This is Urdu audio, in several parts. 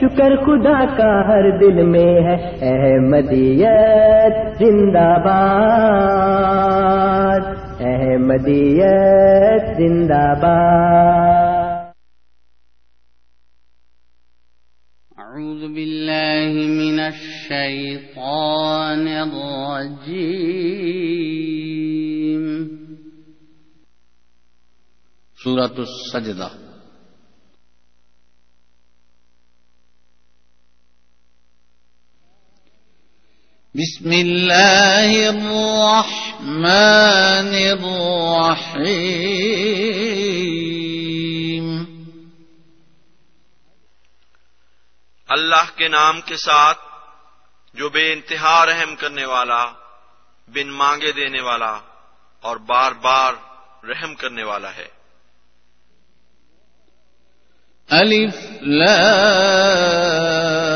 شکر خدا کا ہر دل میں ہے۔ احمدیت زندہ باد۔ احمدیت زندہ باد۔ أعوذ بالله من الشيطان الرجيم سورة السجدة بسم الله الرحمن الرحيم. اللہ کے نام کے ساتھ جو بے انتہا رحم کرنے والا بن مانگے دینے والا اور بار بار رحم کرنے والا ہے۔ ألف لام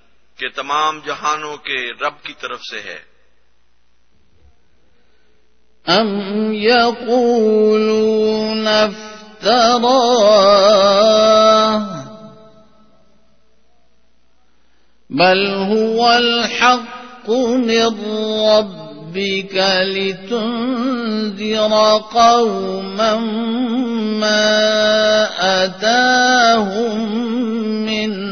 کہ تمام جہانوں کے رب کی طرف سے ہے۔ أم يقولون افتراه بل هو الحق من ربك لتنذر قوما ما أتاهم من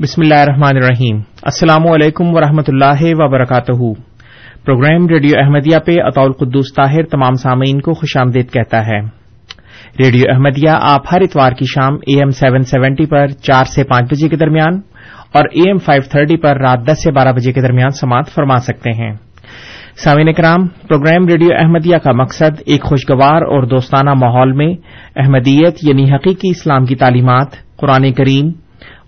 بسم اللہ الرحمن الرحیم السلام علیکم ورحمۃ اللہ وبرکاتہ پروگرام ریڈیو احمدیہ پہ اطول قدوس طاہر تمام سامعین کو خوش آمدید کہتا ہے ریڈیو احمدیہ آپ ہر اتوار کی شام اے ایم سیون سیونٹی پر چار سے پانچ بجے کے درمیان اور اے ایم فائیو تھرٹی پر رات دس سے بارہ بجے کے درمیان سماعت فرما سکتے ہیں. سامعین کرام پروگرام ریڈیو احمدیہ کا مقصد ایک خوشگوار اور دوستانہ ماحول میں احمدیت یعنی حقیقی اسلام کی تعلیمات، قرآن کریم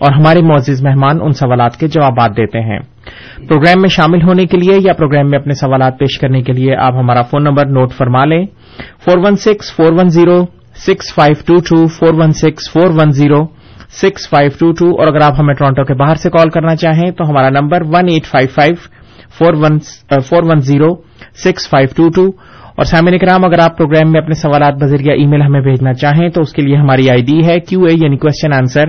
اور ہمارے معزز مہمان ان سوالات کے جوابات دیتے ہیں۔ پروگرام میں شامل ہونے کے لیے یا پروگرام میں اپنے سوالات پیش کرنے کے لیے آپ ہمارا فون نمبر نوٹ فرما لیں۔ Four one six four one zero, six five two two, four one six four one zero, six five two two. اور اگر آپ ہمیں ٹورانٹو کے باہر سے کال کرنا چاہیں تو ہمارا number one eight five five, four one zero, six five two two. اور سامعین کرام اگر آپ پروگرام میں اپنے سوالات بذریعہ ای میل ہمیں بھیجنا چاہیں تو اس کے لیے ہماری آئی ڈی ہے کیو اے یعنی question answer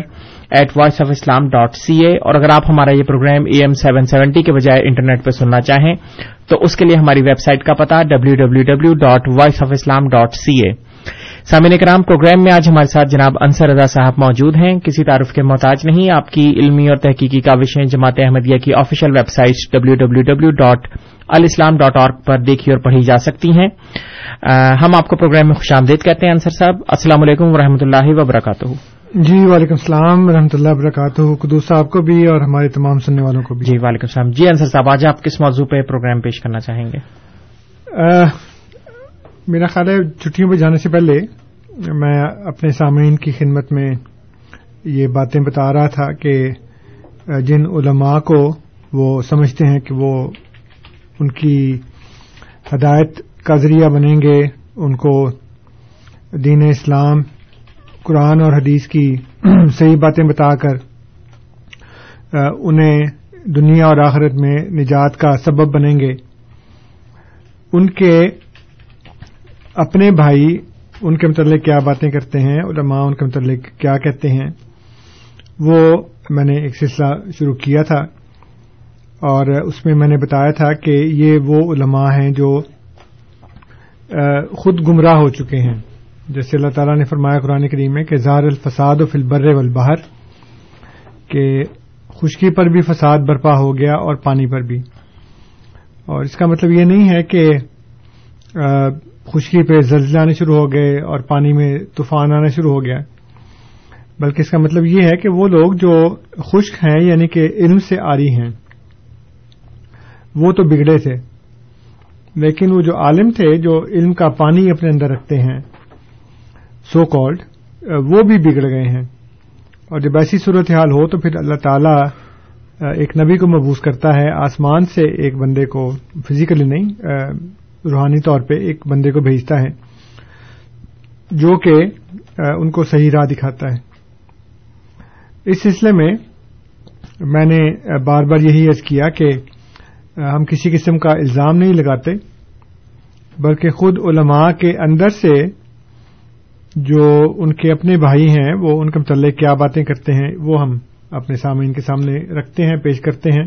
at voice of Islam dot C A اور اگر آپ ہمارا یہ programme A M seven seventy کے بجائے انٹرنیٹ پہ سننا چاہیں تو اس کے لیے ہماری ویب سائٹ کا پتا W W W dot voice of Islam dot C A سامعین کرام پروگرام میں آج ہمارے ساتھ جناب انصر رضا صاحب موجود ہیں۔ کسی تعارف کے محتاج نہیں، آپ کی علمی اور تحقیقی کاوشیں جماعت احمدیہ کی official website W W W dot Alislam dot org پر دیکھی اور پڑھی جا سکتی ہیں۔ ہم آپ کو پروگرام میں خوش آمدید کہتے ہیں انصر صاحب۔ السلام علیکم و اللہ وبرکاتہ۔ جی وعلیکم السلام و رحمۃ اللہ وبرکاتہ قدوس صاحب کو بھی اور ہمارے تمام سننے والوں کو بھی۔ جی وعلیکم السلام۔ جی انصر صاحب آج آپ کس موضوع پہ پروگرام پیش کرنا چاہیں گے؟ میرا خیال ہے چھٹیوں پہ جانے سے پہلے میں اپنے سامعین کی خدمت میں یہ باتیں بتا رہا تھا کہ جن علماء کو وہ سمجھتے ہیں کہ وہ ان کی ہدایت کا ذریعہ بنیں گے ان کو دین اسلام قرآن اور حدیث کی صحیح باتیں بتا کر انہیں دنیا اور آخرت میں نجات کا سبب بنیں گے۔ ان کے اپنے بھائی ان کے متعلق کیا باتیں کرتے ہیں؟ علماء ان کے متعلق کیا کہتے ہیں؟ وہ میں نے ایک سلسلہ شروع کیا تھا اور اس میں میں نے بتایا تھا کہ یہ وہ علماء ہیں جو خود گمراہ ہو چکے ہیں۔ جیسے اللہ تعالیٰ نے فرمایا قرآن کریم میں کہ زار الفساد و فلبر والبہر کہ خشکی پر بھی فساد برپا ہو گیا اور پانی پر بھی۔ اور اس کا مطلب یہ نہیں ہے کہ خشکی پہ زلزلے آنے شروع ہو گئے اور پانی میں طوفان آنا شروع ہو گیا۔ بلکہ اس کا مطلب یہ ہے کہ وہ لوگ جو خشک ہیں یعنی کہ علم سے آری ہیں، وہ تو بگڑے تھے۔ لیکن وہ جو عالم تھے، جو علم کا پانی اپنے اندر رکھتے ہیں سو کالڈ uh, وہ بھی بگڑ گئے ہیں۔ اور جب ایسی صورتحال ہو تو پھر اللہ تعالی uh, ایک نبی کو محبوس کرتا ہے، آسمان سے ایک بندے کو فزیکلی نہیں uh, روحانی طور پہ ایک بندے کو بھیجتا ہے، جو کہ ان کو صحیح راہ دکھاتا ہے۔ اس سلسلے میں میں نے بار بار یہی عرض کیا کہ ہم کسی قسم کا الزام نہیں لگاتے، بلکہ خود علماء کے اندر سے جو ان کے اپنے بھائی ہیں، وہ ان کے متعلق کیا باتیں کرتے ہیں، وہ ہم اپنے سامعین کے سامنے رکھتے ہیں، پیش کرتے ہیں۔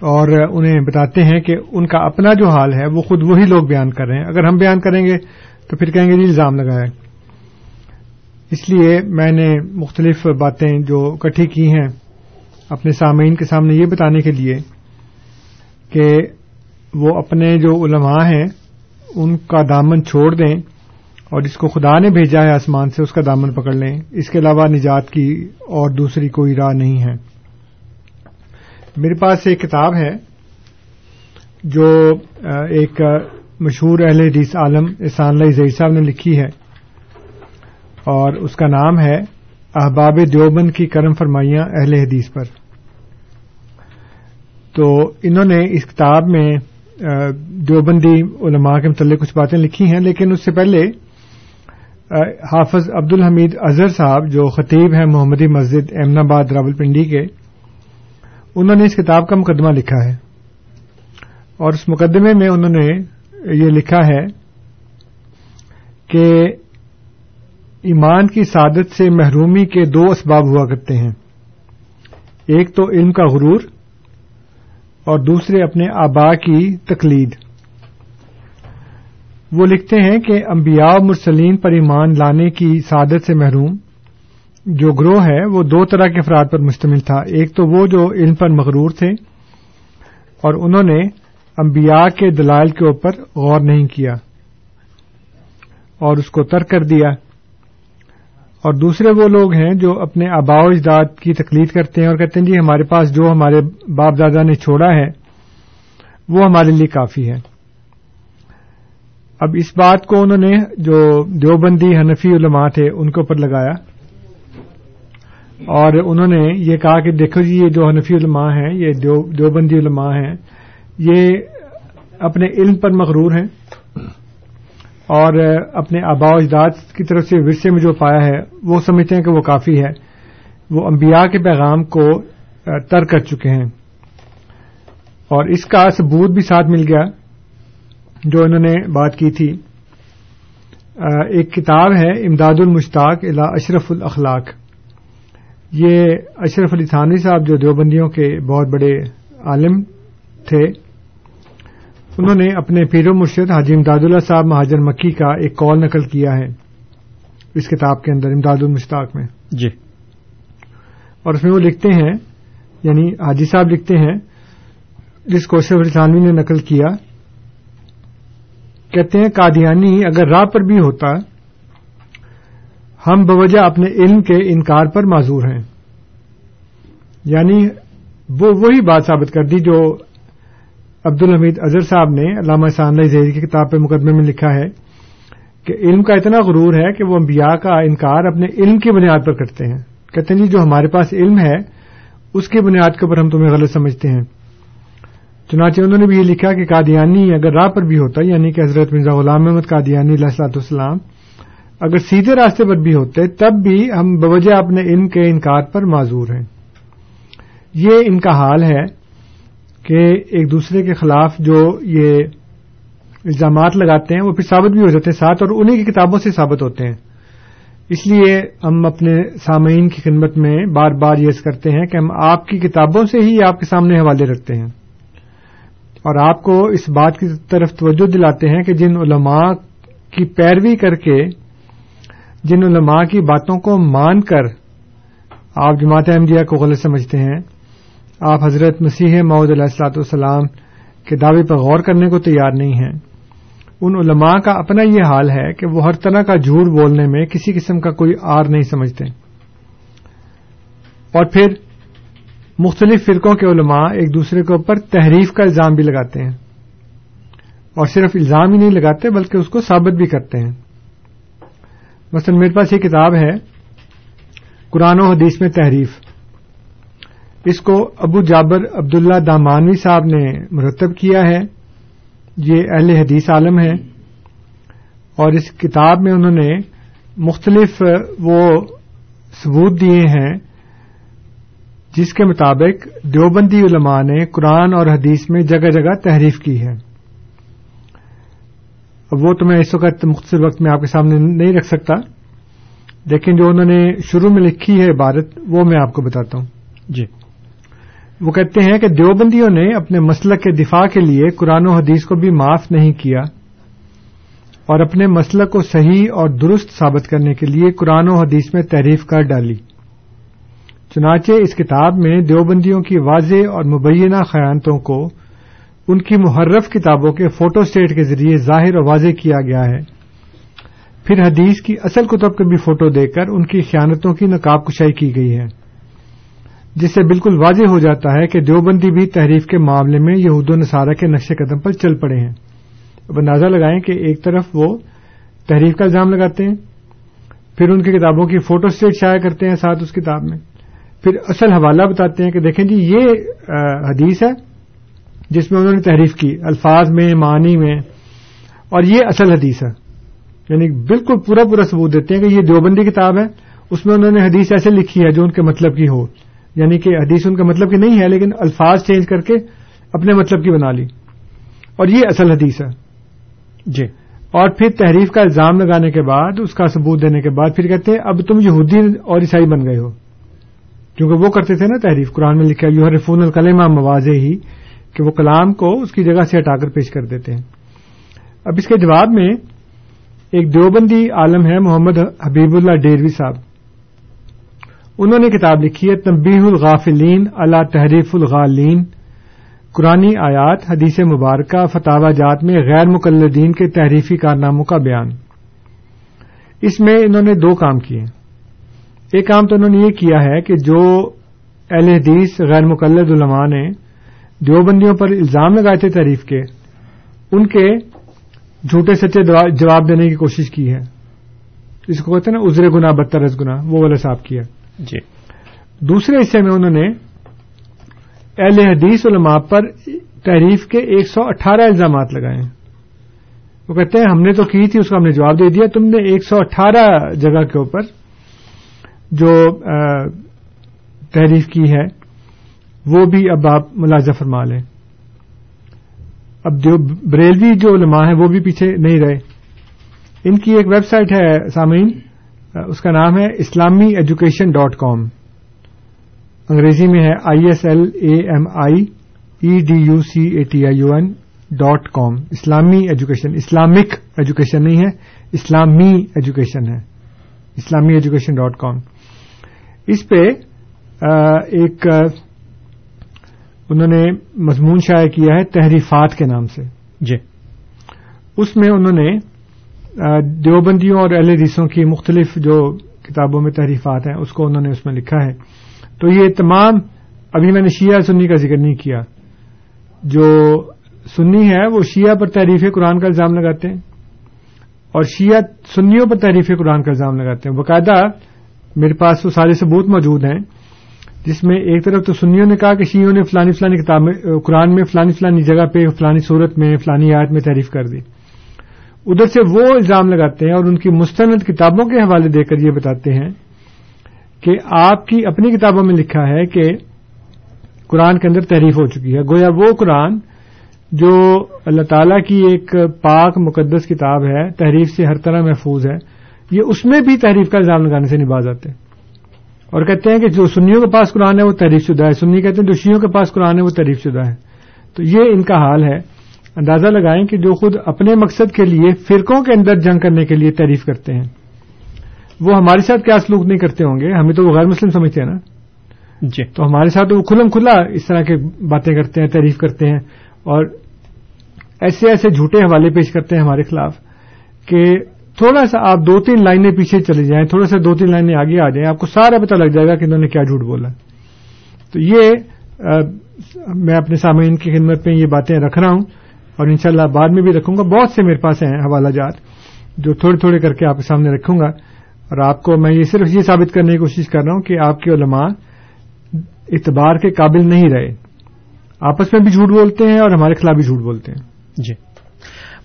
اور انہیں بتاتے ہیں کہ ان کا اپنا جو حال ہے، وہ خود وہی لوگ بیان کر رہے ہیں۔ اگر ہم بیان کریں گے، تو پھر کہیں گے جی الزام لگایا۔ اس لیے میں نے مختلف باتیں جو کٹھی کی ہیں اپنے سامعین کے سامنے یہ بتانے کے لیے کہ وہ اپنے جو علماء ہیں، ان کا دامن چھوڑ دیں۔ اور جس کو خدا نے بھیجا ہے آسمان سے، اس کا دامن پکڑ لیں۔ اس کے علاوہ نجات کی اور دوسری کوئی راہ نہیں ہے۔ میرے پاس ایک کتاب ہے جو ایک مشہور اہل حدیث عالم احسان اللہ زئی صاحب نے لکھی ہے۔ اور اس کا نام ہے احباب دیوبند کی کرم فرمائیاں اہل حدیث پر۔ تو انہوں نے اس کتاب میں دیوبندی علماء کے متعلق کچھ باتیں لکھی ہیں، لیکن اس سے پہلے حافظ عبد الحمید اظہر صاحب، جو خطیب ہیں محمدی مسجد امن آباد راول پنڈی کے، انہوں نے اس کتاب کا مقدمہ لکھا ہے۔ اور اس مقدمے میں انہوں نے یہ لکھا ہے کہ ایمان کی سعادت سے محرومی کے دو اسباب ہوا کرتے ہیں۔ ایک تو علم کا غرور اور دوسرے اپنے آبا کی تقلید۔ وہ لکھتے ہیں کہ انبیاء مرسلین پر ایمان لانے کی سعادت سے محروم۔ جو گروہ ہے، وہ دو طرح کے افراد پر مشتمل تھا۔ ایک تو وہ جو علم پر مغرور تھے اور انہوں نے انبیاء کے دلائل کے اوپر غور نہیں کیا اور اس کو ترک کر دیا۔ اور دوسرے وہ لوگ ہیں جو اپنے آبا و اجداد کی تقلید کرتے ہیں اور کہتے ہیں جی ہمارے پاس جو ہمارے باپ دادا نے چھوڑا ہے، وہ ہمارے لیے کافی ہے۔ اب اس بات کو انہوں نے جو دیوبندی حنفی علماء تھے ان کے اوپر لگایا اور انہوں نے یہ کہا کہ دیکھو جی یہ جو حنفی علماء ہیں، یہ دیوبندی علماء ہیں، یہ اپنے علم پر مغرور ہیں اور اپنے آبا و اجداد کی طرف سے ورثے میں جو پایا ہے، وہ سمجھتے ہیں کہ وہ کافی ہے۔ وہ انبیاء کے پیغام کو تر کر چکے ہیں۔ اور اس کا ثبوت بھی ساتھ مل گیا۔ جو انہوں نے بات کی تھی ایک کتاب ہے امداد المشتاق الا اشرف الاخلاق۔ یہ اشرف علی تھانوی صاحب جو دیوبندیوں کے بہت بڑے عالم تھے انہوں نے اپنے پیر و مرشد حاجی امداد اللہ صاحب مہاجر مکی کا ایک کال نقل کیا ہے اس کتاب کے اندر امداد المشتاق میں۔ جی۔ اور اس میں وہ لکھتے ہیں یعنی حاجی صاحب لکھتے ہیں جس کو اشرف علی تھانوی نے نقل کیا کہتے ہیں قادیانی، اگر راہ پر بھی ہوتا، ہم بوجہ اپنے علم کے انکار پر معذور ہیں۔ یعنی وہ وہی بات ثابت کر دی جو عبد الحمید اظہر صاحب نے علامہ سان زہری کی کتاب پہ مقدمے میں لکھا ہے کہ علم کا اتنا غرور ہے کہ وہ انبیاء کا انکار اپنے علم کی بنیاد پر کرتے ہیں۔ کہتے ہیں جی جو ہمارے پاس علم ہے، اس کی بنیاد کے اوپر ہم تمہیں غلط سمجھتے ہیں۔ چنانچہ انہوں نے بھی یہ لکھا کہ قادیانی اگر راہ پر بھی ہوتا یعنی کہ حضرت مرزا غلام محمد قادیانی علیہ السلاط والسلام، اگر سیدھے راستے پر بھی ہوتے، تب بھی ہم بوجہ اپنے علم کے انکار پر معذور ہیں۔ یہ ان کا حال ہے کہ ایک دوسرے کے خلاف جو یہ الزامات لگاتے ہیں، وہ پھر ثابت بھی ہو جاتے ہیں ساتھ، اور انہیں کی کتابوں سے ثابت ہوتے ہیں۔ اس لیے ہم اپنے سامعین کی خدمت میں بار بار یہ کرتے ہیں کہ ہم آپ کی کتابوں سے ہی آپ کے سامنے حوالے رکھتے ہیں۔ اور آپ کو اس بات کی طرف توجہ دلاتے ہیں کہ جن علماء کی پیروی کر کے، جن علماء کی باتوں کو مان کر آپ جماعت احمدیہ کو غلط سمجھتے ہیں، آپ حضرت مسیح معود علیہ السلاط والسلام کے دعوے پر غور کرنے کو تیار نہیں ہیں۔ ان علماء کا اپنا یہ حال ہے کہ وہ ہر طرح کا جھوٹ بولنے میں کسی قسم کا کوئی آر نہیں سمجھتے۔ اور پھر مختلف فرقوں کے علماء ایک دوسرے کے اوپر تحریف کا الزام بھی لگاتے ہیں۔ اور صرف الزام ہی نہیں لگاتے بلکہ اس کو ثابت بھی کرتے ہیں۔ مثلا میرے پاس یہ کتاب ہے، قرآن و حدیث میں تحریف۔ اس کو ابو جابر عبداللہ دامانوی صاحب نے مرتب کیا ہے۔ یہ اہل حدیث عالم ہے اور اس کتاب میں انہوں نے مختلف وہ ثبوت دیے ہیں جس کے مطابق دیوبندی علماء نے قرآن اور حدیث میں جگہ جگہ تحریف کی ہے۔ اب وہ تو میں اس وقت مختصر وقت میں آپ کے سامنے نہیں رکھ سکتا لیکن جو انہوں نے شروع میں لکھی ہے عبارت وہ میں آپ کو بتاتا ہوں۔ جی۔ وہ کہتے ہیں کہ دیوبندیوں نے اپنے مسلک کے دفاع کے لیے قرآن و حدیث کو بھی معاف نہیں کیا اور اپنے مسلک کو صحیح اور درست ثابت کرنے کے لیے قرآن و حدیث میں تحریف کر ڈالی۔ چنانچہ اس کتاب میں دیوبندیوں کی واضح اور مبینہ خیانتوں کو، ان کی محرف کتابوں کے فوٹو اسٹیٹ کے ذریعے ظاہر و واضح کیا گیا ہے۔ پھر حدیث کی اصل کتب کے بھی فوٹو دے کر ان کی خیانتوں کی نقاب کشائی کی گئی ہے۔ جس سے بالکل واضح ہو جاتا ہے کہ دیوبندی بھی تحریف کے معاملے میں یہود و نصارہ کے نقش قدم پر چل پڑے ہیں۔ اب اندازہ لگائیں کہ ایک طرف وہ تحریف کا الزام لگاتے ہیں، پھر ان کی کتابوں کی فوٹو اسٹیٹ شائع کرتے ہیں ساتھ اس کتاب میں۔ پھر اصل حوالہ بتاتے ہیں کہ دیکھیں جی یہ حدیث ہے جس میں انہوں نے تحریف کی، الفاظ میں، معنی میں، اور یہ اصل حدیث ہے۔ یعنی بالکل پورا پورا ثبوت دیتے ہیں کہ یہ دیوبندی کتاب ہے، اس میں انہوں نے حدیث ایسے لکھی ہے جو ان کے مطلب کی ہو۔ یعنی کہ حدیث ان کا مطلب کی نہیں ہے، لیکن الفاظ چینج کر کے اپنے مطلب کی بنا لی۔ اور یہ اصل حدیث ہے۔ جی۔ اور پھر تحریف کا الزام لگانے کے بعد، اس کا ثبوت دینے کے بعد پھر کہتے ہیں، اب تم یہودی اور عیسائی بن گئے ہو۔ کیونکہ وہ کرتے تھے نا تحریف، قرآن میں لکھا یو رفون الکلمہ موازے ہی، کہ وہ کلام کو اس کی جگہ سے ہٹا کر پیش کر دیتے ہیں۔ اب اس کے جواب میں ایک دیوبندی عالم ہے محمد حبیب اللہ ڈیروی صاحب۔ انہوں نے کتاب لکھی ہے تنبیح الغافلین اللہ تحریف الغالین قرآن آیات، حدیث مبارکہ فتح جات میں غیر مقلدین کے تحریفی کارناموں کا بیان۔ اس میں انہوں نے دو کام کیے۔ ایک کام تو انہوں نے یہ کیا ہے کہ جو اہل حدیث غیر مقلد علماء نے دیوبندیوں پر الزام لگائے تھے تعریف کے ان کے جھوٹے سچے جواب دینے کی کوشش کی ہے۔ اس کو کہتے ہیں نا ازر گنا بدترس گنا وہ والا صاف کیا۔ جی۔ دوسرے حصے میں انہوں نے اہل حدیث علماء پر تحریف کے ایک سو اٹھارہ الزامات لگائے ہیں۔ وہ کہتے ہیں ہم نے تو کی تھی اس کا ہم نے جواب دے دیا تم نے ایک سو اٹھارہ جگہ کے اوپر جو تحریف کی ہے، وہ بھی اب آپ ملازہ فرما لیں۔ اب جو بریلوی جو علماء ہیں، وہ بھی پیچھے نہیں رہے۔ ان کی ایک ویب سائٹ ہے سامعین اس کا نام ہے اسلامی ایجوکیشن ڈاٹ کام۔ انگریزی میں ہے I S L A M I E D U C A T I U N dot com. اسلامی ایجوکیشن، اسلامک ایجوکیشن نہیں ہے، اسلامی ایجوکیشن ہے۔ اسلامی ایجوکیشن ڈاٹ کام۔ اس پہ ایک انہوں نے مضمون شائع کیا ہے تحریفات کے نام سے۔ جی۔ اس میں انہوں نے دیوبندیوں اور اہل حدیثوں کی مختلف جو کتابوں میں تحریفات ہیں اس کو انہوں نے اس میں لکھا ہے۔ تو یہ تمام ابھی میں نے شیعہ سنی کا ذکر نہیں کیا۔ جو سنی ہے وہ شیعہ پر تحریف قرآن کا الزام لگاتے ہیں اور شیعہ سنیوں پر تحریف قرآن کا الزام لگاتے ہیں۔ باقاعدہ میرے پاس وہ سارے ثبوت موجود ہیں۔ جس میں ایک طرف تو سنیوں نے کہا کہ شیعوں نے فلانی فلانی کتاب میں قرآن میں فلانی فلانی جگہ پہ، فلانی صورت میں، فلانی آیت میں تعریف کر دی۔ ادھر سے وہ الزام لگاتے ہیں اور ان کی مستند کتابوں کے حوالے دے کر یہ بتاتے ہیں کہ آپ کی اپنی کتابوں میں لکھا ہے کہ قرآن کے اندر تحریف ہو چکی ہے۔ گویا وہ قرآن جو اللہ تعالی کی ایک پاک مقدس کتاب ہے، تحریف سے ہر طرح محفوظ ہے۔ یہ اس میں بھی تحریف کا الزام لگانے سے نباز آتے ہیں۔ اور کہتے ہیں کہ جو سنیوں کے پاس قرآن ہے وہ تحریف شدہ ہے۔ سنی کہتے ہیں جو شیوں کے پاس قرآن ہے وہ تحریف شدہ ہے۔ تو یہ ان کا حال ہے۔ اندازہ لگائیں کہ جو خود اپنے مقصد کے لیے فرقوں کے اندر جنگ کرنے کے لیے تعریف کرتے ہیں وہ ہمارے ساتھ کیا سلوک نہیں کرتے ہوں گے؟ ہمیں تو وہ غیر مسلم سمجھتے ہیں نا؟ جی۔ تو ہمارے ساتھ وہ کھلم کھلا اس طرح کے باتیں کرتے ہیں تعریف کرتے ہیں۔ اور ایسے ایسے جھوٹے حوالے پیش کرتے ہیں ہمارے خلاف کہ تھوڑا سا آپ دو تین لائنیں پیچھے چلے جائیں، تھوڑا سا دو تین لائنیں آگے آ جائیں، آپ کو سارا پتہ لگ جائے گا کہ انہوں نے کیا جھوٹ بولا۔ تو یہ میں اپنے سامعین کی خدمت میں یہ باتیں رکھ رہا ہوں اور انشاءاللہ بعد میں بھی رکھوں گا۔ بہت سے میرے پاس ہیں حوالہ جات جو تھوڑے تھوڑے کر کے آپ کے سامنے رکھوں گا۔ اور آپ کو میں یہ صرف یہ ثابت کرنے کی کوشش کر رہا ہوں کہ آپ کے علماء اعتبار کے قابل نہیں رہے۔ آپس میں بھی جھوٹ بولتے ہیں اور ہمارے خلاف بھی جھوٹ بولتے ہیں۔ جی۔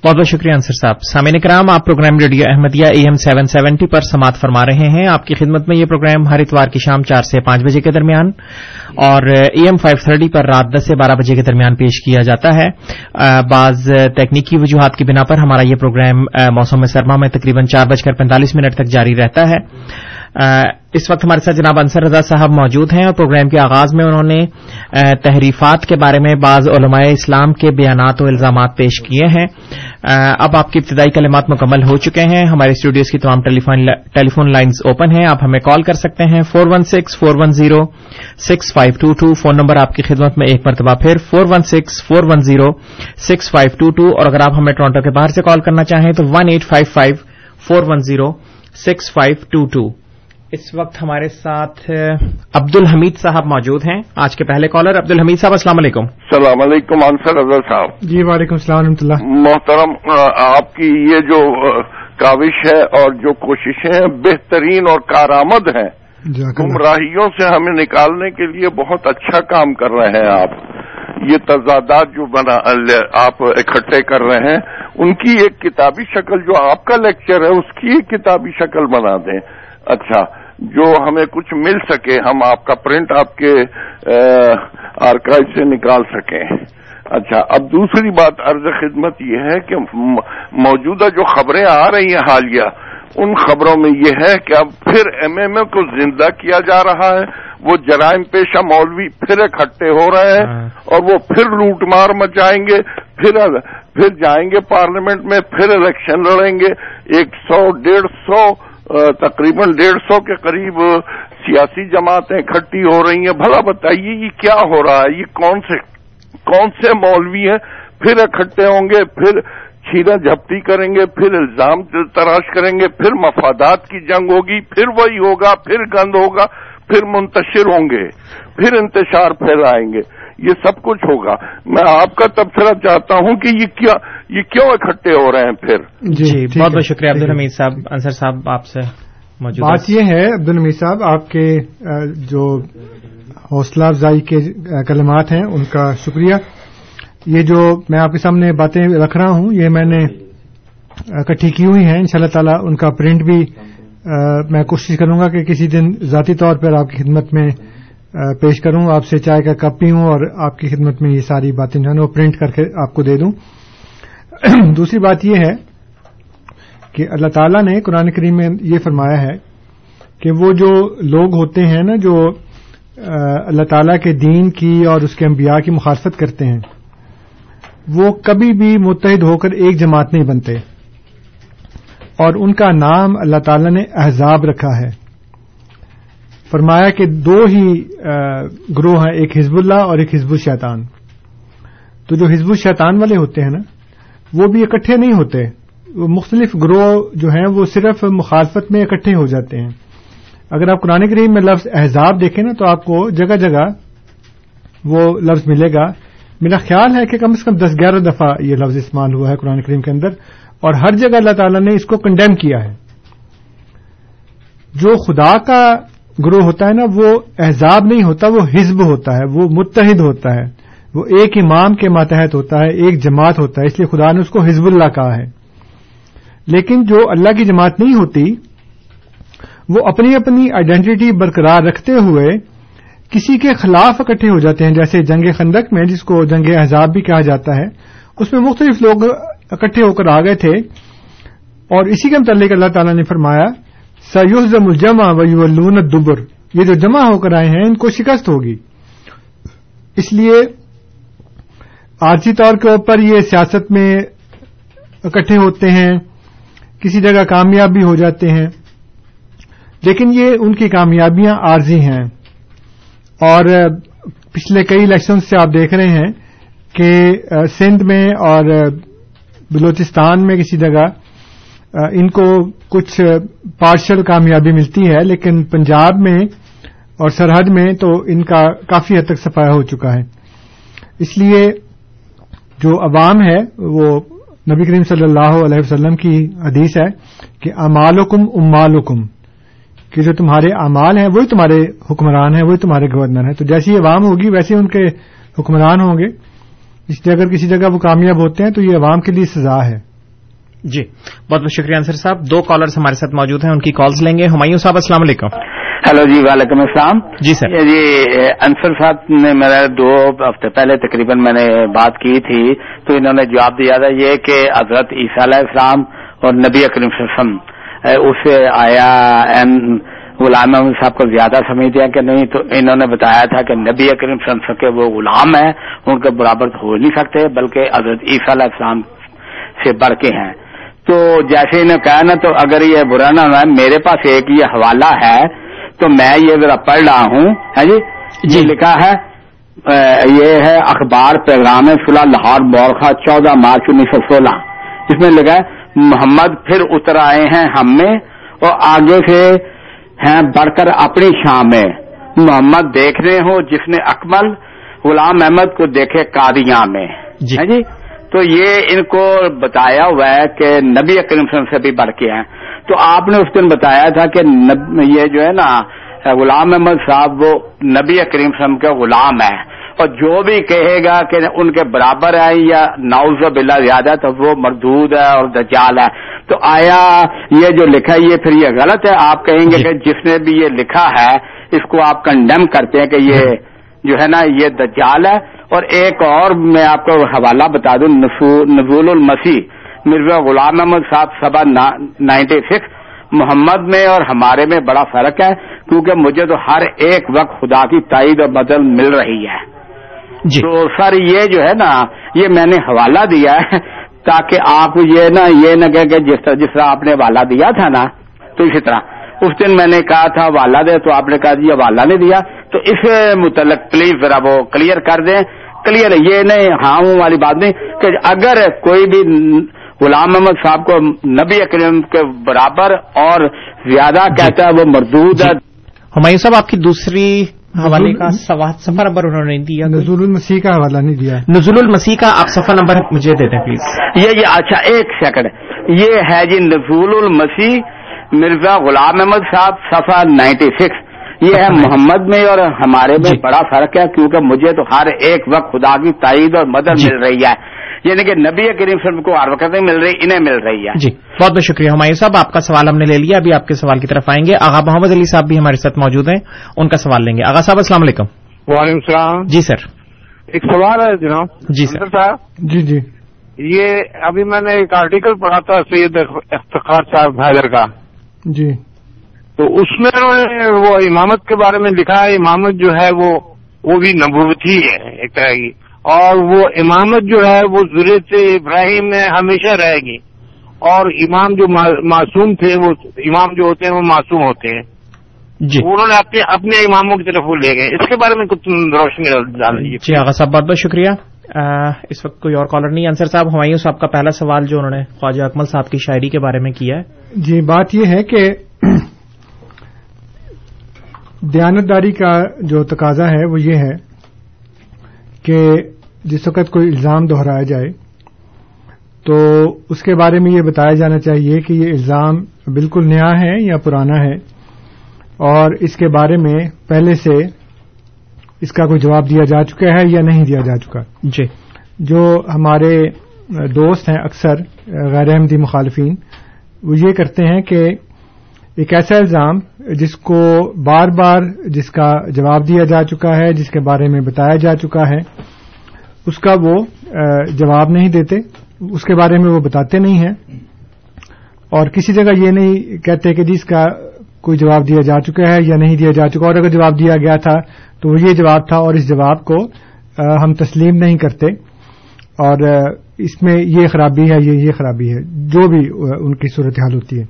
بہت بہت شکریہ انصر صاحب۔ سامعین کرام آپ programme radio Ahmadiyya A M seven seventy پر سماعت فرما رہے ہیں۔ آپ کی خدمت میں یہ پروگرام ہر اتوار کی شام چار سے پانچ بجے کے درمیان اور اے ایم فائیو تھرٹی پر رات دس سے بارہ بجے کے درمیان پیش کیا جاتا ہے۔ بعض تکنیکی وجوہات کی بنا پر ہمارا یہ پروگرام موسم سرما میں تقریباً چار بج کر پینتالیس منٹ تک جاری رہتا ہے۔ اس وقت ہمارے ساتھ جناب انصر رضا صاحب موجود ہیں اور پروگرام کے آغاز میں انہوں نے تحریفات کے بارے میں بعض علماء اسلام کے بیانات و الزامات پیش کیے ہیں۔ اب آپ کی ابتدائی کلمات مکمل ہو چکے ہیں۔ ہمارے اسٹوڈیوز کی تمام ٹیلی فون لائنز اوپن ہیں۔ آپ ہمیں کال کر سکتے ہیں۔ Four one six, four one zero, six five two two, phone number آپ کی خدمت میں ایک مرتبہ پھر four one six, four one zero, six five two two اور اگر آپ ہمیں ٹورانٹو کے باہر سے کال کرنا چاہیں تو one eight five five, four one zero, six five two two. اس وقت ہمارے ساتھ عبد الحمید صاحب موجود ہیں۔ آج کے پہلے کالر عبد الحمید صاحب السلام علیکم۔ السلام علیکم انصر رضا صاحب۔ جی وعلیکم السلام ورحمۃ اللہ۔ محترم آپ کی یہ جو کاوش ہے اور جو کوششیں بہترین اور کارآمد ہیں۔ گمراہیوں سے ہمیں نکالنے کے لیے بہت اچھا کام کر رہے ہیں آپ۔ یہ تضادات جو بنا آپ اکٹھے کر رہے ہیں ان کی ایک کتابی شکل جو آپ کا لیکچر ہے اس کی ایک کتابی شکل بنا دیں۔ اچھا جو ہمیں کچھ مل سکے ہم آپ کا پرنٹ آپ کے آرکائیو سے نکال سکیں۔ اچھا اب دوسری بات عرض خدمت یہ ہے کہ موجودہ جو خبریں آ رہی ہیں حالیہ ان خبروں میں یہ ہے کہ اب پھر ایم ایم اے کو زندہ کیا جا رہا ہے۔ وہ جرائم پیشہ مولوی پھر اکٹھے ہو رہے ہیں اور وہ پھر لوٹ مار مچائیں گے پھر پھر جائیں گے پارلیمنٹ میں پھر الیکشن لڑیں گے۔ ایک سو ڈیڑھ سو تقریباً ڈیڑھ سو کے قریب سیاسی جماعتیں اکٹھی ہو رہی ہیں۔ بھلا بتائیے، یہ کیا ہو رہا ہے؟ یہ کون سے کون سے مولوی ہیں؟ پھر اکٹھے ہوں گے، پھر چھینا جھپٹی کریں گے، پھر الزام تراش کریں گے، پھر مفادات کی جنگ ہوگی، پھر وہی ہوگا، پھر گند ہوگا، پھر منتشر ہوں گے، پھر انتشار پھیلائیں گے۔ یہ سب کچھ ہوگا۔ میں آپ کا تبصرہ چاہتا ہوں کہ یہ کیا یہ کیوں اکٹھے ہو رہے ہیں پھر؟ جی بہت بہت شکریہ عبد الحمید صاحب انصر صاحب آپ سے موجود بات یہ ہے عبد الحمید صاحب آپ کے جو حوصلہ افزائی کے کلمات ہیں ان کا شکریہ۔ یہ جو میں آپ کے سامنے باتیں رکھ رہا ہوں یہ میں نے اکٹھی کی ہوئی ہیں۔ ان شاء اللہ تعالیٰ ان کا پرنٹ بھی میں کوشش کروں گا کہ کسی دن ذاتی طور پر آپ کی خدمت میں پیش کروں، آپ سے چائے کا کپ پیوں اور آپ کی خدمت میں یہ ساری باتیں جو ہے وہ پرنٹ کر کے آپ کو دے دوں۔ دوسری بات یہ ہے کہ اللہ تعالیٰ نے قرآن کریم میں یہ فرمایا ہے کہ وہ جو لوگ ہوتے ہیں نا، جو اللہ تعالی کے دین کی اور اس کے انبیاء کی مخالفت کرتے ہیں، وہ کبھی بھی متحد ہو کر ایک جماعت نہیں بنتے۔ اور ان کا نام اللہ تعالی نے احزاب رکھا ہے۔ فرمایا کہ دو ہی گروہ ہیں، ایک حزب اللہ اور ایک حزب الشیطان۔ تو جو حزب الشیطان والے ہوتے ہیں نا، وہ بھی اکٹھے نہیں ہوتے۔ وہ مختلف گروہ جو ہیں، وہ صرف مخالفت میں اکٹھے ہو جاتے ہیں۔ اگر آپ قرآن کریم میں لفظ احزاب دیکھیں نا، تو آپ کو جگہ جگہ وہ لفظ ملے گا۔ میرا خیال ہے کہ کم از کم دس، گیارہ دفعہ یہ لفظ استعمال ہوا ہے قرآن کریم کے اندر۔ اور ہر جگہ اللہ تعالیٰ نے اس کو کنڈیم کیا ہے۔ جو خدا کا گروہ ہوتا ہے نا، وہ احزاب نہیں ہوتا، وہ حزب ہوتا ہے، وہ متحد ہوتا ہے۔ وہ ایک امام کے ماتحت ہوتا ہے، ایک جماعت ہوتا ہے، اس لیے خدا نے اس کو حزب اللہ کہا ہے۔ لیکن جو اللہ کی جماعت نہیں ہوتی، وہ اپنی اپنی آئیڈینٹی برقرار رکھتے ہوئے کسی کے خلاف اکٹھے ہو جاتے ہیں، جیسے جنگ خندق میں، جس کو جنگ احزاب بھی کہا جاتا ہے۔ اس میں مختلف لوگ اکٹھے ہو کر آ گئے تھے۔ اور اسی کے متعلق اللہ تعالیٰ نے فرمایا سیوزم الجمع ویولون دبر یہ جو جمع ہو کر آئے ہیں، ان کو شکست ہوگی۔ اس لیے عارضی طور کے اوپر یہ سیاست میں اکٹھے ہوتے ہیں، کسی جگہ کامیاب بھی ہو جاتے ہیں۔ لیکن یہ ان کی کامیابیاں عارضی ہیں۔ اور پچھلے کئی الیکشن سے آپ دیکھ رہے ہیں کہ سندھ میں اور بلوچستان میں کسی جگہ ان کو کچھ پارشل کامیابی ملتی ہے، لیکن پنجاب میں اور سرحد میں تو ان کا کافی حد تک صفایا ہو چکا ہے۔ اس لیے جو عوام ہے، وہ نبی کریم صلی اللہ علیہ وسلم کی حدیث ہے کہ امالکم امالکم کہ جو تمہارے اعمال ہیں، وہی تمہارے حکمران ہیں، وہی تمہارے گورنر ہیں۔ تو جیسی عوام ہوگی، ویسے ان کے حکمران ہوں گے۔ اس لیے اگر کسی جگہ وہ کامیاب ہوتے ہیں، تو یہ عوام کے لیے سزا ہے۔ جی بہت بہت شکریہ انصر صاحب۔ دو کالرز ہمارے ساتھ موجود ہیں ان کی کالز لیں گے۔ ہمایوں صاحب السلام علیکم۔ ہلو جی وعلیکم السلام۔ جی سر۔ جی انصر صاحب نے میرا دو ہفتے پہلے تقریباً میں نے بات کی تھی تو انہوں نے جواب دیا تھا یہ کہ حضرت عیسیٰ علیہ السلام اور نبی اکرم وسلم اسے آیا غلام احمد صاحب کو زیادہ سمجھتے ہیں کہ نہیں؟ تو انہوں نے بتایا تھا کہ نبی اکرم صلی کے وہ غلام ہیں ان کے برابر ہو نہیں سکتے بلکہ حضرت عیسیٰ علیہ السلام سے بڑھ کے ہیں۔ تو جیسے انہیں کہا نا تو اگر یہ برا نہ ہے میرے پاس ایک یہ حوالہ ہے تو میں یہ ذرا پڑھ رہا ہوں۔ ہے جی؟ جی۔ لکھا ہے یہ ہے اخبار پیغام صلاح لاہور بورخا چودہ مارچ انیس سو سولہ۔ جس میں لکھا ہے محمد پھر اتر آئے ہیں ہم میں اور آگے سے ہیں بڑھ کر اپنی شام میں۔ محمد دیکھ رہے ہو جس نے اکمل غلام احمد کو دیکھے کادیاں میں۔ جی۔ جی؟ تو یہ ان کو بتایا ہوا ہے کہ نبی اکرم سے بھی بڑھ کے ہیں۔ تو آپ نے اس دن بتایا تھا کہ یہ جو ہے نا غلام احمد صاحب وہ نبی کریم کے غلام ہے اور جو بھی کہے گا کہ ان کے برابر ہے یا ناؤز بلا زیادہ تو وہ مردود ہے اور دجال ہے۔ تو آیا یہ جو لکھا ہے یہ پھر یہ غلط ہے۔ آپ کہیں گے جی۔ کہ جس نے بھی یہ لکھا ہے اس کو آپ کنڈیم کرتے ہیں کہ یہ جو ہے نا یہ دجال ہے۔ اور ایک اور میں آپ کو حوالہ بتا دوں نزول المسیح مرزا غلام احمد صاحب سبا نائنٹی سکس محمد میں اور ہمارے میں بڑا فرق ہے کیونکہ مجھے تو ہر ایک وقت خدا کی تائید اور مدد مل رہی ہے۔ جی۔ تو سر یہ جو ہے نا یہ میں نے حوالہ دیا ہے تاکہ آپ یہ نا یہ نہ کہ جس طرح جس طرح آپ نے حوالہ دیا تھا نا تو اسی طرح۔ اس دن میں نے کہا تھا حوالہ دے تو آپ نے کہا جی حوالہ نہیں دیا۔ تو اس متعلق پلیز ذرا وہ کلیئر کر دیں۔ کلیئر یہ نہیں ہاں والی بات نہیں۔ کہ اگر کوئی بھی غلام محمد صاحب کو نبی اکرم کے برابر اور زیادہ کہتا ہے وہ مردود ہے۔ جی۔ ہمایوں صاحب آپ کی دوسری حوالے کا سفر نمبر انہوں نے دیا۔ نزول المسیح کا حوالہ نہیں دیا نزول المسیح کا آپ سفر نمبر مجھے دے دیں پلیز۔ یہ یہ اچھا ایک سیکنڈ یہ ہے جی نزول المسیح مرزا غلام احمد صاحب سفر نائنٹی سکس۔ یہ ہے محمد میں اور ہمارے میں جی۔ بڑا فرق ہے کیونکہ مجھے تو ہر ایک وقت خدا کی تائید اور مدد جی۔ مل رہی ہے۔ یعنی کہ نبی کریم صاحب کو ہر وقت مل رہی انہیں مل رہی ہے۔ جی۔ بہت بہت شکریہ ہمایوں صاحب آپ کا سوال ہم نے لے لیا ابھی آپ کے سوال کی طرف آئیں گے۔ آغا محمد علی صاحب بھی ہمارے ساتھ موجود ہیں ان کا سوال لیں گے۔ آغا صاحب السلام علیکم۔ وعلیکم السلام۔ جی سر۔ ایک سوال ہے جناب۔ جی سر۔ صاحب جی جی۔ یہ ابھی میں نے ایک آرٹیکل پڑھا تھا سید افتخار صاحب حیدر کا۔ جی۔ تو اس میں وہ امامت کے بارے میں لکھا ہے امامت جو ہے وہ وہ بھی نبوت ہی ہے ایک طرح کی۔ اور وہ امامت جو ہے وہ ضرورت ابراہیم میں ہمیشہ رہے گی۔ اور امام جو معصوم تھے وہ امام جو ہوتے ہیں وہ معصوم ہوتے ہیں۔ جی۔ انہوں نے اپنے اپنے اماموں کی طرف وہ لے گئے۔ اس کے بارے میں کچھ روشنی ڈال دیجیے جی آغا صاحب بہت بہت شکریہ۔ اس وقت کوئی اور کالر نہیں. انصر صاحب، ہمایوں صاحب کا پہلا سوال جو انہوں نے خواجہ اکمل صاحب کی شاعری کے بارے میں کیا ہے۔ جی بات یہ ہے کہ دیانتداری کا جو تقاضا ہے، وہ یہ ہے کہ جس وقت کوئی الزام دہرایا جائے، تو اس کے بارے میں یہ بتایا جانا چاہیے کہ یہ الزام بالکل نیا ہے یا پرانا ہے، اور اس کے بارے میں پہلے سے اس کا کوئی جواب دیا جا چکا ہے یا نہیں دیا جا چکا؟ جی۔ جو ہمارے دوست ہیں اکثر غیر احمدی مخالفین وہ یہ کرتے ہیں کہ ایک ایسا الزام جس کو بار بار جس کا جواب دیا جا چکا ہے جس کے بارے میں بتایا جا چکا ہے اس کا وہ جواب نہیں دیتے اس کے بارے میں وہ بتاتے نہیں ہیں۔ اور کسی جگہ یہ نہیں کہتے کہ جس کا کوئی جواب دیا جا چکا ہے یا نہیں دیا جا چکا، اور اگر جواب دیا گیا تھا تو وہ یہ جواب تھا اور اس جواب کو ہم تسلیم نہیں کرتے۔ اور اس میں یہ خرابی ہے، یہ یہ خرابی ہے، جو بھی ان کی صورتحال ہوتی ہے۔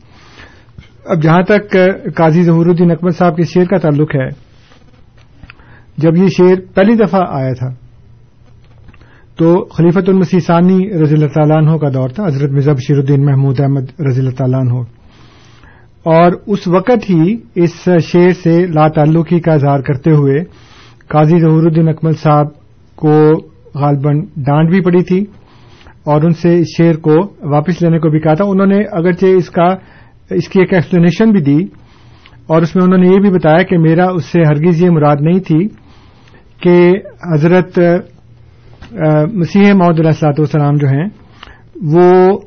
اب جہاں تک قاضی ظہور الدین اکبر صاحب کے شعر کا تعلق ہے، جب یہ شعر پہلی دفعہ آیا تھا تو خلیفت المسی ثانی رضی اللہ تعالیٰ عنہ کا دور تھا، حضرت مرزا بشیر الدین محمود احمد رضی اللہ تعالیٰ عنہ۔ اور اس وقت ہی اس شعر سے لا تعلقی کا اظہار کرتے ہوئے قاضی ظہور الدین اکمل صاحب کو غالباً ڈانٹ بھی پڑی تھی اور ان سے اس شعر کو واپس لینے کو بھی کہا تھا۔ انہوں نے اگرچہ اس کا اس کی ایک ایکسپلینیشن بھی دی اور اس میں انہوں نے یہ بھی بتایا کہ میرا اس سے ہرگز یہ مراد نہیں تھی کہ حضرت مسیح محدود السلاط والسلام جو ہیں، وہ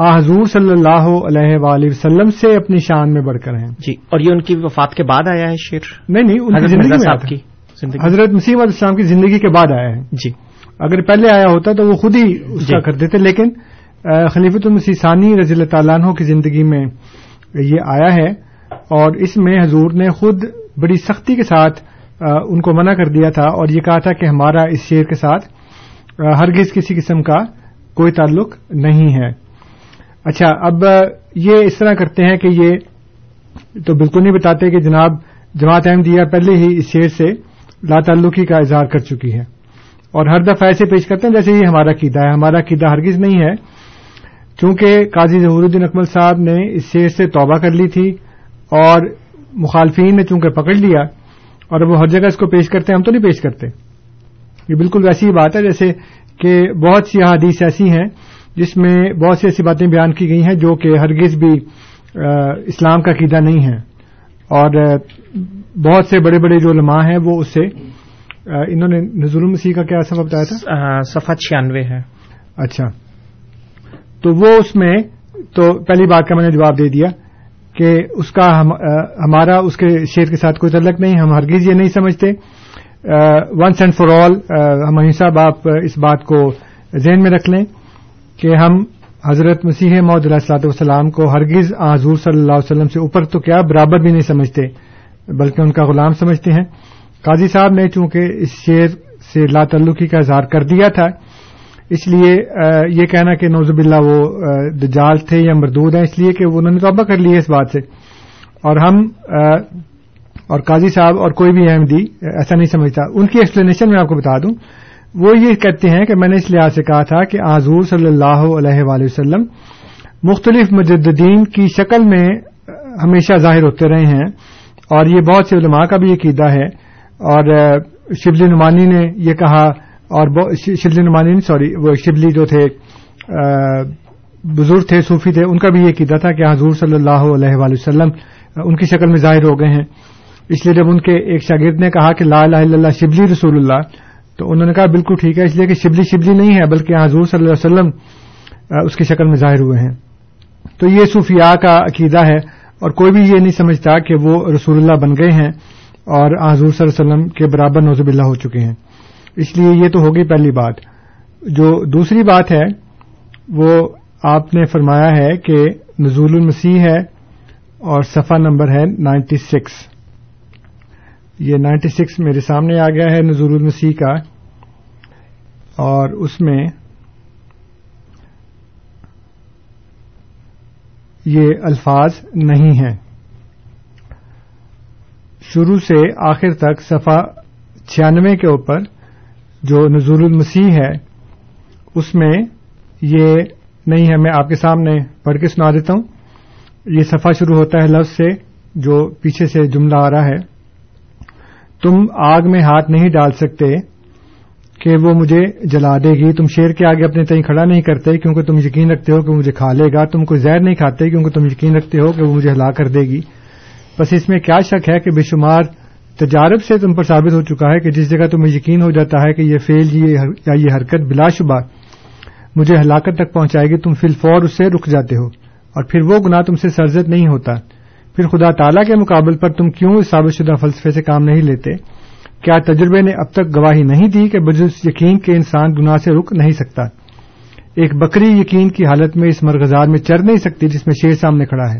حضور صلی اللہ علیہ وآلہ وسلم سے اپنی شان میں بڑھ کر ہیں۔ جی اور یہ ان کی وفات کے بعد آیا ہے شیر؟ نہیں نہیں ان کی زندگی صاحب کی حضرت مسیح علیہ السلام کی زندگی کے بعد آیا ہے۔ جی۔ اگر پہلے آیا ہوتا تو وہ خود ہی اس کا جی۔ کر دیتے لیکن خلیفت المسی ثانی رضی اللہ تعالیٰ عنہ کی زندگی میں یہ آیا ہے۔ اور اس میں حضور نے خود بڑی سختی کے ساتھ ان کو منع کر دیا تھا۔ اور یہ کہا تھا کہ ہمارا اس شیر کے ساتھ ہرگز کسی قسم کا کوئی تعلق نہیں ہے۔ اچھا اب یہ اس طرح کرتے ہیں کہ یہ تو بالکل نہیں بتاتے کہ جناب جماعت احمدیہ پہلے ہی اس شیر سے لا تعلقی کا اظہار کر چکی ہے۔ اور ہر دفعہ ایسے پیش کرتے ہیں جیسے یہ ہمارا قیدا ہے۔ ہمارا قیدا ہرگز نہیں ہے۔ چونکہ قاضی ظہور الدین اکمل صاحب نے اس شیر سے توبہ کر لی تھی اور مخالفین نے چونکہ پکڑ لیا اور وہ ہر جگہ اس کو پیش کرتے ہیں، ہم تو نہیں پیش کرتے۔ یہ بالکل ویسی ہی بات ہے جیسے کہ بہت سی احادیث ایسی ہیں جس میں بہت سی ایسی باتیں بیان کی گئی ہیں جو کہ ہرگز بھی اسلام کا قیدا نہیں ہے۔ اور بہت سے بڑے بڑے جو علماء ہیں وہ اس سے انہوں نے نظر المسیح کا کیا سبب بتایا تھا؟ صفحہ چھیانوے ہے۔ اچھا۔ تو وہ اس میں تو پہلی بات کا میں نے جواب دے دیا کہ اس کا ہمارا اس کے شیر کے ساتھ کوئی تعلق نہیں ہم ہرگز یہ نہیں سمجھتے۔ ونس اینڈ فار آل ہم صاحب آپ اس بات کو ذہن میں رکھ لیں۔ کہ ہم حضرت مسیح محدود السلاط والسلام کو ہرگز حضور صلی اللہ علیہ وسلم سے اوپر تو کیا برابر بھی نہیں سمجھتے، بلکہ ان کا غلام سمجھتے ہیں۔ قاضی صاحب نے چونکہ اس شعر سے لا تعلقی کا اظہار کر دیا تھا، اس لیے یہ کہنا کہ نوزب اللہ وہ دجال تھے یا مردود ہیں، اس لیے کہ انہوں نے توبہ کر لی ہے اس بات سے۔ اور ہم اور قاضی صاحب اور کوئی بھی احمدی ایسا نہیں سمجھتا۔ ان کی ایکسپلینیشن میں آپ کو بتا دوں۔ وہ یہ کہتے ہیں کہ میں نے اس لحاظ سے کہا تھا کہ آزور صلی اللہ علیہ وآلہ وسلم مختلف مجددین کی شکل میں ہمیشہ ظاہر ہوتے رہے ہیں اور یہ بہت سے علماء کا بھی عقیدہ ہے اور شبلی نمانی نے یہ کہا اور شبلی نمانی سوری، وہ شبلی جو تھے بزرگ تھے، صوفی تھے، ان کا بھی یہ عقیدہ تھا کہ حضور صلی اللہ علیہ وآلہ وسلم ان کی شکل میں ظاہر ہو گئے ہیں۔ اس لیے جب ان کے ایک شاگرد نے کہا کہ لا الہ الا اللہ شبلی رسول اللہ تو انہوں نے کہا بالکل ٹھیک ہے، اس لیے کہ شبلی شبلی نہیں ہے، بلکہ حضور صلی اللہ علیہ وسلم اس کی شکل میں ظاہر ہوئے ہیں۔ تو یہ صوفیاء کا عقیدہ ہے، اور کوئی بھی یہ نہیں سمجھتا کہ وہ رسول اللہ بن گئے ہیں اور حضور صلی اللہ علیہ وسلم کے برابر نوزب اللہ ہو چکے ہیں۔ اس لیے یہ تو ہوگی پہلی بات۔ جو دوسری بات ہے، وہ آپ نے فرمایا ہے کہ نزول المسیح ہے اور صفحہ نمبر ہے نائنٹی سکس۔ یہ نائنٹی سکس میرے سامنے آ گیا ہے نظور المسیح کا۔ اور اس میں یہ الفاظ نہیں ہیں۔ شروع سے آخر تک صفحہ چھیانوے کے اوپر جو نزول المسیح ہے، اس میں یہ نہیں ہے۔ میں آپ کے سامنے پڑھ کے سنا دیتا ہوں۔ یہ صفحہ شروع ہوتا ہے لفظ سے جو پیچھے سے جملہ آ رہا ہے۔ تم آگ میں ہاتھ نہیں ڈال سکتے کہ وہ مجھے جلا دے گی۔ تم شیر کے آگے اپنے تئیں کھڑا نہیں کرتے کیونکہ تم یقین رکھتے ہو کہ مجھے کھا لے گا۔ تم کوئی زہر نہیں کھاتے کیونکہ تم یقین رکھتے ہو کہ وہ مجھے ہلا کر دے گی۔ بس اس میں کیا شک ہے کہ بے شمار تجارب سے تم پر ثابت ہو چکا ہے کہ جس جگہ تمہیں یقین ہو جاتا ہے کہ یہ فیل یا یہ حرکت بلا شبہ مجھے ہلاکت تک پہنچائے گی، تم فی الفور اس سے رک جاتے ہو اور پھر وہ گناہ تم سے سرزد نہیں ہوتا۔ پھر خدا تعالی کے مقابل پر تم کیوں اس ثابت شدہ فلسفے سے کام نہیں لیتے؟ کیا تجربے نے اب تک گواہی نہیں دی کہ بجز یقین کے انسان گناہ سے رک نہیں سکتا؟ ایک بکری یقین کی حالت میں اس مرغزار میں چر نہیں سکتی جس میں شیر سامنے کھڑا ہے۔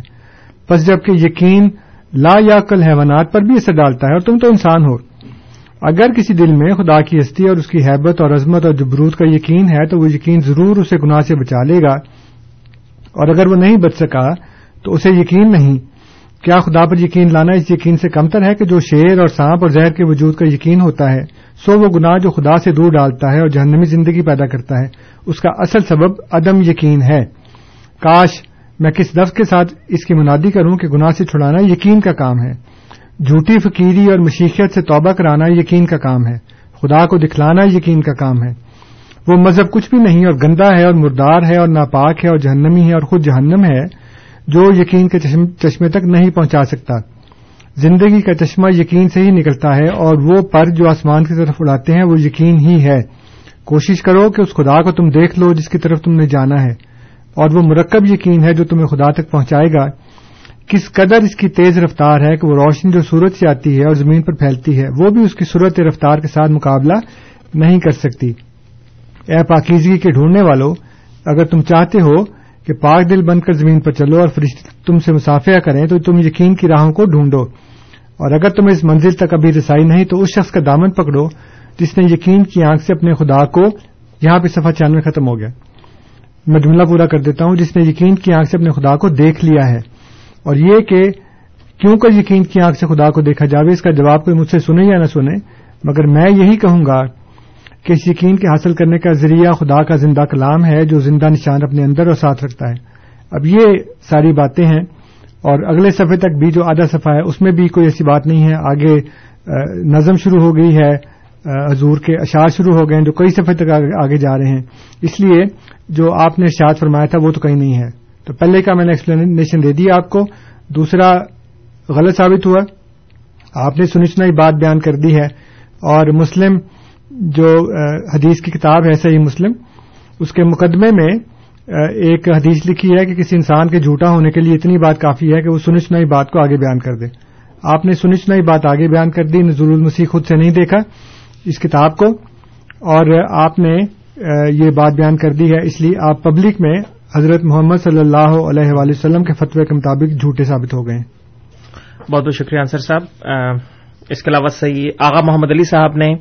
بس جبکہ یقین لا یا کل حیوانات پر بھی اثر ڈالتا ہے اور تم تو انسان ہو۔ اگر کسی دل میں خدا کی ہستی اور اس کی حیبت اور عظمت اور جبروت کا یقین ہے تو وہ یقین ضرور اسے گناہ سے بچا لے گا۔ اور اگر وہ نہیں بچ سکا تو اسے یقین نہیں۔ کیا خدا پر یقین لانا اس یقین سے کمتر ہے کہ جو شیر اور سانپ اور زہر کے وجود کا یقین ہوتا ہے، سو وہ گناہ جو خدا سے دور ڈالتا ہے اور جہنمی زندگی پیدا کرتا ہے۔ اس کا اصل سبب عدم یقین ہے۔ کاش میں کس لفظ کے ساتھ اس کی منادی کروں کہ گناہ سے چھڑانا یقین کا کام ہے۔ جھوٹی فقیری اور مشیقت سے توبہ کرانا یقین کا کام ہے۔ خدا کو دکھلانا یقین کا کام ہے۔ وہ مذہب کچھ بھی نہیں اور گندا ہے اور مردار ہے اور ناپاک ہے اور جہنمی ہے اور خود جہنم ہے۔ جو یقین کے چشمے تک نہیں پہنچا سکتا۔ زندگی کا چشمہ یقین سے ہی نکلتا ہے اور وہ پر جو آسمان کی طرف اڑاتے ہیں، وہ یقین ہی ہے۔ کوشش کرو کہ اس خدا کو تم دیکھ لو جس کی طرف تم نے جانا ہے۔ اور وہ مرکب یقین ہے جو تمہیں خدا تک پہنچائے گا۔ کس قدر اس کی تیز رفتار ہے کہ وہ روشنی جو سورج سے آتی ہے اور زمین پر پھیلتی ہے، وہ بھی اس کی صورت رفتار کے ساتھ مقابلہ نہیں کر سکتی۔ اے پاکیزگی کے ڈھونڈنے والوں اگر تم چاہتے ہو کہ پاک دل بن کر زمین پر چلو اور فرشتے تم سے مسافیہ کریں تو تم یقین کی راہوں کو ڈھونڈو۔ اور اگر تم اس منزل تک ابھی رسائی نہیں تو اس شخص کا دامن پکڑو جس نے یقین کی آنکھ سے اپنے خدا کو یہاں پہ سفر چانوے ختم ہو گیا۔ میں جملہ پورا کر دیتا ہوں، جس نے یقین کی آنکھ سے اپنے خدا کو دیکھ لیا ہے۔ اور یہ کہ کیوں کر یقین کی آنکھ سے خدا کو دیکھا جاوے، اس کا جواب کوئی مجھ سے سنے یا نہ سنے، مگر میں یہی کہوں گا کہ اس یقین کے حاصل کرنے کا ذریعہ خدا کا زندہ کلام ہے جو زندہ نشان اپنے اندر اور ساتھ رکھتا ہے۔ اب یہ ساری باتیں ہیں اور اگلے صفحے تک بھی جو آدھا صفحہ ہے، اس میں بھی کوئی ایسی بات نہیں ہے۔ آگے نظم شروع ہو گئی ہے۔ حضور کے اشعار شروع ہو گئے ہیں جو کئی صفحے تک آگے جا رہے ہیں۔ اس لیے جو آپ نے ارشاد فرمایا تھا، وہ تو کہیں نہیں ہے۔ تو پہلے کا میں نے ایکسپلینیشن دے دی آپ کو۔ دوسرا، غلط ثابت ہوا۔ آپ نے سنچنا ہی بات بیان کر دی ہے اور مسلم جو حدیث کی کتاب ہے صحیح مسلم، اس کے مقدمے میں ایک حدیث لکھی ہے کہ کسی انسان کے جھوٹا ہونے کے لیے اتنی بات کافی ہے کہ وہ سنچنا ہی بات کو آگے بیان کر دے۔ آپ نے سنچنا ہی بات آگے بیان کر دی، نزول المسیح خود سے نہیں دیکھا اس کتاب کو، اور آپ نے یہ بات بیان کر دی ہے۔ اس لیے آپ پبلک میں حضرت محمد صلی اللہ علیہ وآلہ وسلم کے فتوے کے مطابق جھوٹے ثابت ہو گئے۔ بہت بہت شکریہ انصر صاحب۔ اس کے علاوہ صحیح آغا محمد علی صاحب نے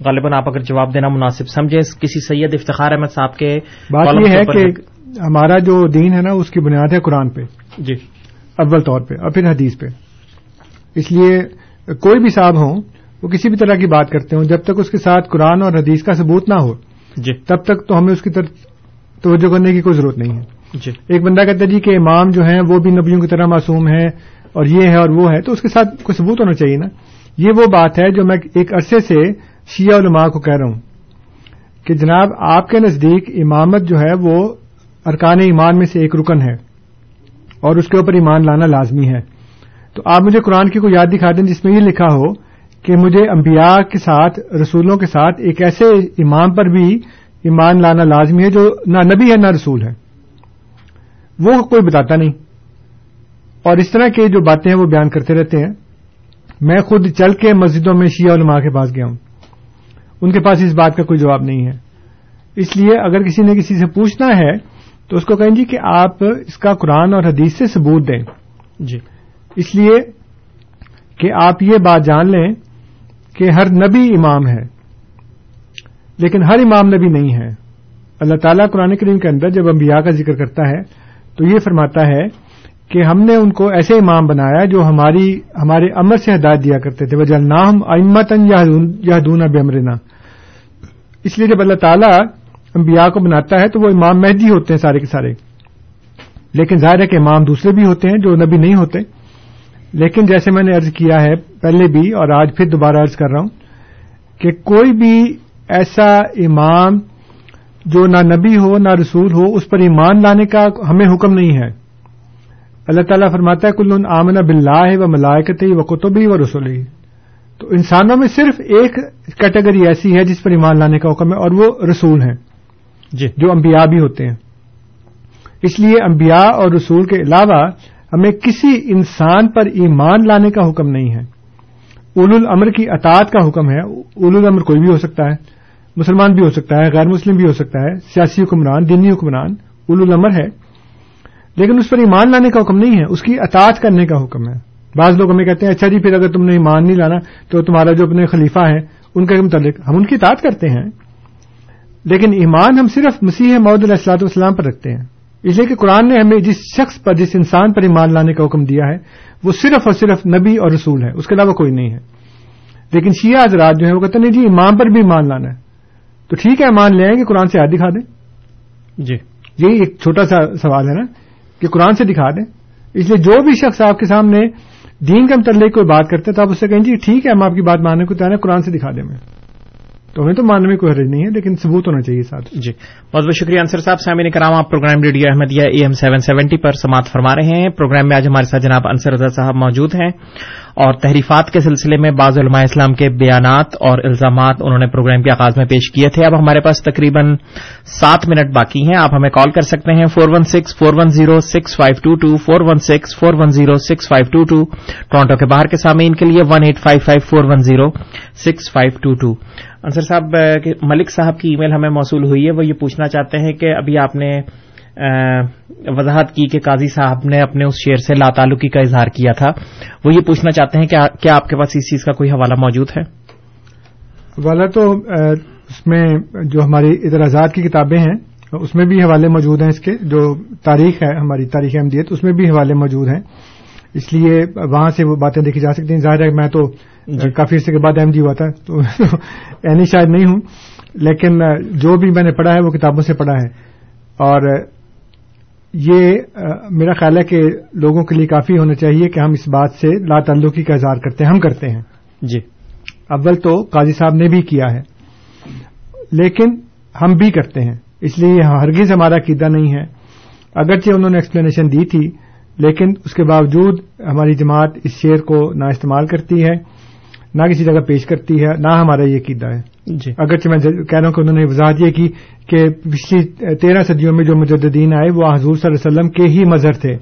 غالباً آپ اگر جواب دینا مناسب سمجھے کسی سید افتخار احمد صاحب کے بات یہ ہے کہ ہمارا جو دین ہے نا اس کی بنیاد ہے قرآن پہ۔ جی۔ اول طور پہ۔ اور پھر حدیث پہ۔ اس لیے کوئی بھی صاحب ہوں وہ کسی بھی طرح کی بات کرتے ہوں جب تک اس کے ساتھ قرآن اور حدیث کا ثبوت نہ ہو جی۔ تب تک تو ہمیں اس کی طرف توجہ کرنے کی کوئی ضرورت نہیں ہے۔ جی۔ ایک بندہ کہتا جی کہ امام جو ہیں وہ بھی نبیوں کی طرح معصوم ہے اور یہ ہے اور وہ ہے تو اس کے ساتھ کوئی ثبوت ہونا چاہیے نا۔ یہ وہ بات ہے جو میں ایک عرصے سے شیعہ علماء کو کہہ رہا ہوں کہ جناب، آپ کے نزدیک امامت جو ہے وہ ارکان ایمان میں سے ایک رکن ہے اور اس کے اوپر ایمان لانا لازمی ہے۔ تو آپ مجھے قرآن کی کوئی یاد دکھا دیں جس میں یہ لکھا ہو کہ مجھے انبیاء کے ساتھ، رسولوں کے ساتھ ایک ایسے امام پر بھی ایمان لانا لازمی ہے جو نہ نبی ہے نہ رسول ہے۔ وہ کوئی بتاتا نہیں۔ اور اس طرح کی جو باتیں ہیں وہ بیان کرتے رہتے ہیں۔ میں خود چل کے مسجدوں میں شیعہ علماء کے پاس گیا ہوں۔ ان کے پاس اس بات کا کوئی جواب نہیں ہے۔ اس لیے اگر کسی نے کسی سے پوچھنا ہے تو اس کو کہیں جی کہ آپ اس کا قرآن اور حدیث سے ثبوت دیں۔ جی۔ اس لیے کہ آپ یہ بات جان لیں کہ ہر نبی امام ہے لیکن ہر امام نبی نہیں ہے۔ اللہ تعالیٰ قرآن کریم کے اندر جب انبیاء کا ذکر کرتا ہے تو یہ فرماتا ہے کہ ہم نے ان کو ایسے امام بنایا جو ہماری ہمارے امر سے ہدایت دیا کرتے تھے۔ وجہ نام امتن یا دون امرنا اس لیے جب اللہ تعالیٰ انبیاء کو بناتا ہے تو وہ امام مہدی ہوتے ہیں سارے کے سارے۔ لیکن ظاہر ہے کہ امام دوسرے بھی ہوتے ہیں جو نبی نہیں ہوتے۔ لیکن جیسے میں نے ارض کیا ہے پہلے بھی اور آج پھر دوبارہ ارض کر رہا ہوں کہ کوئی بھی ایسا امام جو نہ نبی ہو نہ رسول ہو، اس پر ایمان لانے کا ہمیں حکم نہیں ہے۔ اللہ تعالیٰ فرماتا ہے کل آمن بلّہ و ملائکت و کتبی و رسولی تو انسانوں میں صرف ایک کیٹیگری ایسی ہے جس پر ایمان لانے کا حکم ہے اور وہ رسول ہیں جی۔ جو انبیاء بھی ہوتے ہیں۔ اس لیے انبیاء اور رسول کے علاوہ ہمیں کسی انسان پر ایمان لانے کا حکم نہیں ہے۔ اول الامر کی اطاعت کا حکم ہے۔ اول الامر کوئی بھی ہو سکتا ہے مسلمان بھی ہو سکتا ہے غیر مسلم بھی ہو سکتا ہے سیاسی حکمران دینی حکمران اول الامر ہے۔ لیکن اس پر ایمان لانے کا حکم نہیں ہے اس کی اطاعت کرنے کا حکم ہے۔ بعض لوگ ہمیں کہتے ہیں اچھا جی پھر اگر تم نے ایمان نہیں لانا تو تمہارا جو اپنے خلیفہ ہیں ان کے متعلق ہم ان کی اطاعت کرتے ہیں۔ لیکن ایمان ہم صرف مسیح محدود علیہ السلاط والسلام پر رکھتے ہیں۔ اس لیے کہ قرآن نے ہمیں جس شخص پر جس انسان پر ایمان لانے کا حکم دیا ہے وہ صرف اور صرف نبی اور رسول ہے اس کے علاوہ کوئی نہیں ہے۔ لیکن شیعہ حضرات جو ہے وہ کہتے ہیں جی ایمان پر بھی ایمان لانا ہے۔ تو ٹھیک ہے ایمان لے آئیں کہ قرآن سے یاد دکھا دیں۔ جی۔ یہی ایک چھوٹا سا سوال ہے نا۔ یہ قرآن سے دکھا دیں۔ اس لیے جو بھی شخص آپ کے سامنے دین کے متعلق کوئی بات کرتے تو آپ اس سے کہیں جی ٹھیک ہے، ہم آپ کی بات ماننے کو تیار ہیں، قرآن سے دکھا دیں میں۔ تو ہمیں تو ماننے میں کوئی حرج نہیں ہے، لیکن ثبوت ہونا چاہیے ساتھ۔ جی بہت بہت شکریہ انصر صاحب، سامعین کرام، آپ programme radio Ahmadiyya A M seven seventy پر سماعت فرما رہے ہیں۔ پروگرام میں آج ہمارے ساتھ جناب انصر رضا صاحب موجود ہیں۔ اور تحریفات کے سلسلے میں بعض علماء اسلام کے بیانات اور الزامات انہوں نے پروگرام کے آغاز میں پیش کیے تھے۔ اب ہمارے پاس تقریباً سات منٹ باقی ہیں۔ آپ ہمیں کال کر سکتے ہیں four one six four one zero six five two two four one six four one zero six five two two Toronto کے باہر کے سامعین کے لیے one eight five five four one zero six five two two Ansar صاحب، ملک صاحب کی ای میل ہمیں موصول ہوئی ہے۔ وہ یہ پوچھنا چاہتے ہیں کہ ابھی آپ نے وضاحت کی کہ قاضی صاحب نے اپنے اس شعر سے لا تعلقی کا اظہار کیا تھا۔ وہ یہ پوچھنا چاہتے ہیں کہ کیا آپ کے پاس اس چیز کا کوئی حوالہ موجود ہے؟ حوالہ تو اس میں جو ہماری اعتراضات کی کتابیں ہیں اس میں بھی حوالے موجود ہیں اس کے۔ جو تاریخ ہے ہماری تاریخ احمدیت اس میں بھی حوالے موجود ہیں۔ اس لیے وہاں سے وہ باتیں دیکھی جا سکتی ہیں۔ ظاہر ہے میں تو جی۔ کافی عرصے کے بعد احمدی ہوا تھا تو اینی شاید نہیں ہوں۔ لیکن جو بھی میں نے پڑھا ہے وہ کتابوں سے پڑھا ہے۔ اور یہ میرا خیال ہے کہ لوگوں کے لیے کافی ہونا چاہیے کہ ہم اس بات سے لا تعلقی کا اظہار کرتے ہیں ہم کرتے ہیں۔ جی۔ اول تو قاضی صاحب نے بھی کیا ہے لیکن ہم بھی کرتے ہیں اس لیے ہرگز ہمارا قیدا نہیں ہے۔ اگرچہ انہوں نے ایکسپلینیشن دی تھی لیکن اس کے باوجود ہماری جماعت اس شعر کو نہ استعمال کرتی ہے۔ نہ کسی جگہ پیش کرتی ہے نہ ہمارا یہ قیدا ہے۔ جی۔ اگرچہ میں کہہ رہا ہوں کہ انہوں نے وضاحت یہ کی کہ پچھلی تیرہ صدیوں میں جو مجددین آئے وہ حضور صلی اللہ علیہ وسلم کے ہی مظہر تھے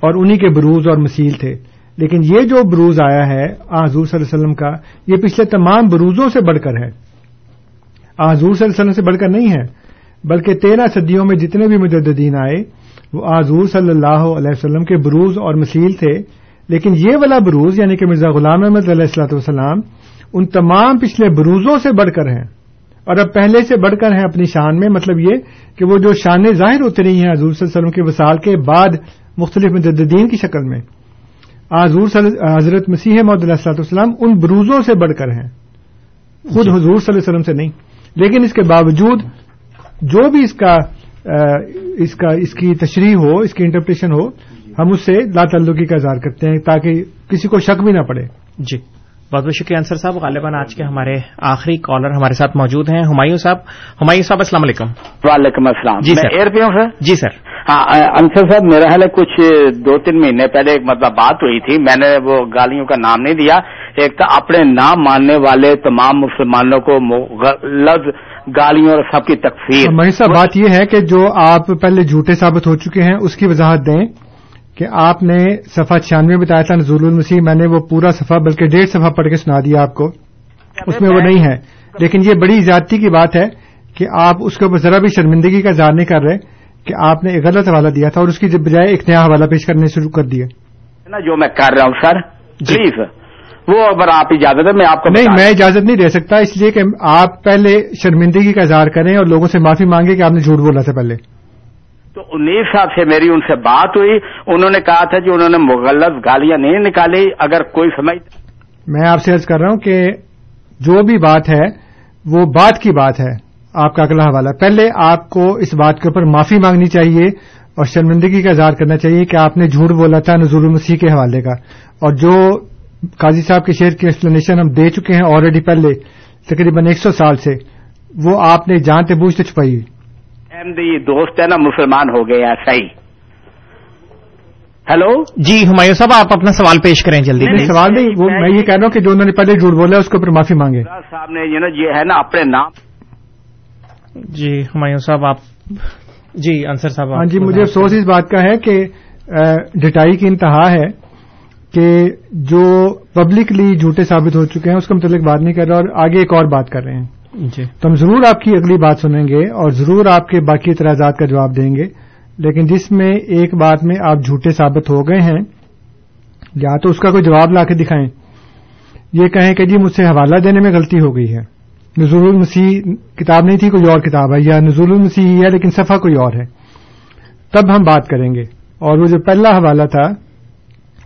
اور انہی کے بروز اور مسیل تھے۔ لیکن یہ جو بروز آیا ہے حضور صلی اللہ علیہ وسلم کا یہ پچھلے تمام بروزوں سے بڑھ کر ہے۔ حضور صلی اللہ علیہ وسلم سے بڑھ کر نہیں ہے بلکہ تیرہ صدیوں میں جتنے بھی مجددین آئے وہ حضور صلی اللہ علیہ وسلم کے بروز اور مسیل تھے۔ لیکن یہ والا بروز یعنی کہ مرزا غلام احمد علیہ السلاۃ والسلام ان تمام پچھلے بروزوں سے بڑھ کر ہیں اور اب پہلے سے بڑھ کر ہیں اپنی شان میں مطلب یہ کہ وہ جو شانیں ظاہر ہوتی رہی ہیں حضور صلی اللہ علیہ وسلم کے وسال کے بعد مختلف مجددین کی شکل میں حضور حضرت مسیح محمد علیہ السلاۃ والسلام ان بروزوں سے بڑھ کر ہیں خود جی۔ حضور صلی اللہ علیہ وسلم سے نہیں لیکن اس کے باوجود جو بھی اس کا اس کا اس کی تشریح ہو اس کی انٹرپریشن ہو ہم اس سے لا تعلقی کا اظہار کرتے ہیں تاکہ کسی کو شک بھی نہ پڑے۔ جی۔ بہت بہت شکریہ انصر صاحب۔ غالباً آج کے ہمارے آخری کالر ہمارے ساتھ موجود ہیں۔ ہمایوں صاحب۔ ہمایوں صاحب السلام علیکم۔ وعلیکم السلام۔ جی سر۔ ایئر پہ ہوں سر جی سر۔ ہاں انصر صاحب میرا خیال ہے کچھ دو تین مہینے پہلے ایک مطلب بات ہوئی تھی۔ میں نے وہ گالیوں کا نام نہیں دیا۔ ایک تو اپنے نام ماننے والے تمام مسلمانوں کو لفظ گالیوں اور سب کی تقسیم صاحب بات یہ ہے کہ جو آپ پہلے جھوٹے ثابت ہو چکے ہیں اس کی وضاحت دیں۔ کہ آپ نے صفحہ چھیانوے بتایا تھا نزول المسیح میں نے وہ پورا صفحہ بلکہ ڈیڑھ صفحہ پڑھ کے سنا دیا آپ کو۔ اس میں وہ نہیں ہے۔ لیکن یہ بڑی زیادتی کی بات ہے کہ آپ اس کے اوپر ذرا بھی شرمندگی کا اظہار نہیں کر رہے کہ آپ نے ایک غلط حوالہ دیا تھا اور اس کی بجائے ایک نیا حوالہ پیش کرنے شروع کر دیا نا جو میں کر رہا ہوں سر پلیز وہ اگر آپ اجازت ہے میں آپ کو نہیں میں اجازت نہیں دے سکتا اس لیے کہ آپ پہلے شرمندگی کا اظہار کریں اور لوگوں سے معافی مانگے کہ آپ نے جھوٹ بولا تھا پہلے۔ تو انیس صاحب سے میری ان سے بات ہوئی۔ انہوں نے کہا تھا کہ انہوں نے مغلط گالیاں نہیں نکالی۔ اگر کوئی سمجھ میں آپ سے عرض کر رہا ہوں کہ جو بھی بات ہے، وہ بات کی بات ہے۔ آپ کا اگلا حوالہ۔ پہلے آپ کو اس بات کے اوپر معافی مانگنی چاہیے اور شرمندگی کا اظہار کرنا چاہیے کہ آپ نے جھوٹ بولا تھا نزول المسیح کے حوالے کا۔ اور جو قاضی صاحب کے شعر کی ایکسپلینیشن ہم دے چکے ہیں آلریڈی پہلے، تقریباً ایک سو سال سے، وہ آپ نے جانتے بوجھتے چھپائی احمدی دوست ہے نا مسلمان ہو گئے ایسا ہی ہیلو جی ہمایوں صاحب آپ اپنا سوال پیش کریں جلدی۔ نہیں سوال نہیں وہ میں یہ کہہ رہا ہوں کہ جو انہوں نے پہلے جھوٹ بولا اس کے اوپر معافی مانگے۔ صاحب نے یہ ہے نا اپنے نام۔ جی ہمایوں صاحب آپ جی انصر صاحب ہاں جی مجھے افسوس اس بات کا ہے کہ ڈٹائی کی انتہا ہے کہ جو پبلکلی جھوٹے ثابت ہو چکے ہیں اس کا متعلق بات نہیں کر رہا اور آگے ایک اور بات کر رہے ہیں۔ جی۔ تو ہم ضرور آپ کی اگلی بات سنیں گے اور ضرور آپ کے باقی اعتراضات کا جواب دیں گے۔ لیکن جس میں ایک بات میں آپ جھوٹے ثابت ہو گئے ہیں، یا تو اس کا کوئی جواب لا کے دکھائیں۔ یہ کہیں کہ جی مجھ سے حوالہ دینے میں غلطی ہو گئی ہے۔ نزول المسیح کتاب نہیں تھی، کوئی اور کتاب ہے، یا نزول المسیح ہے لیکن صفحہ کوئی اور ہے۔ تب ہم بات کریں گے۔ اور وہ جو پہلا حوالہ تھا،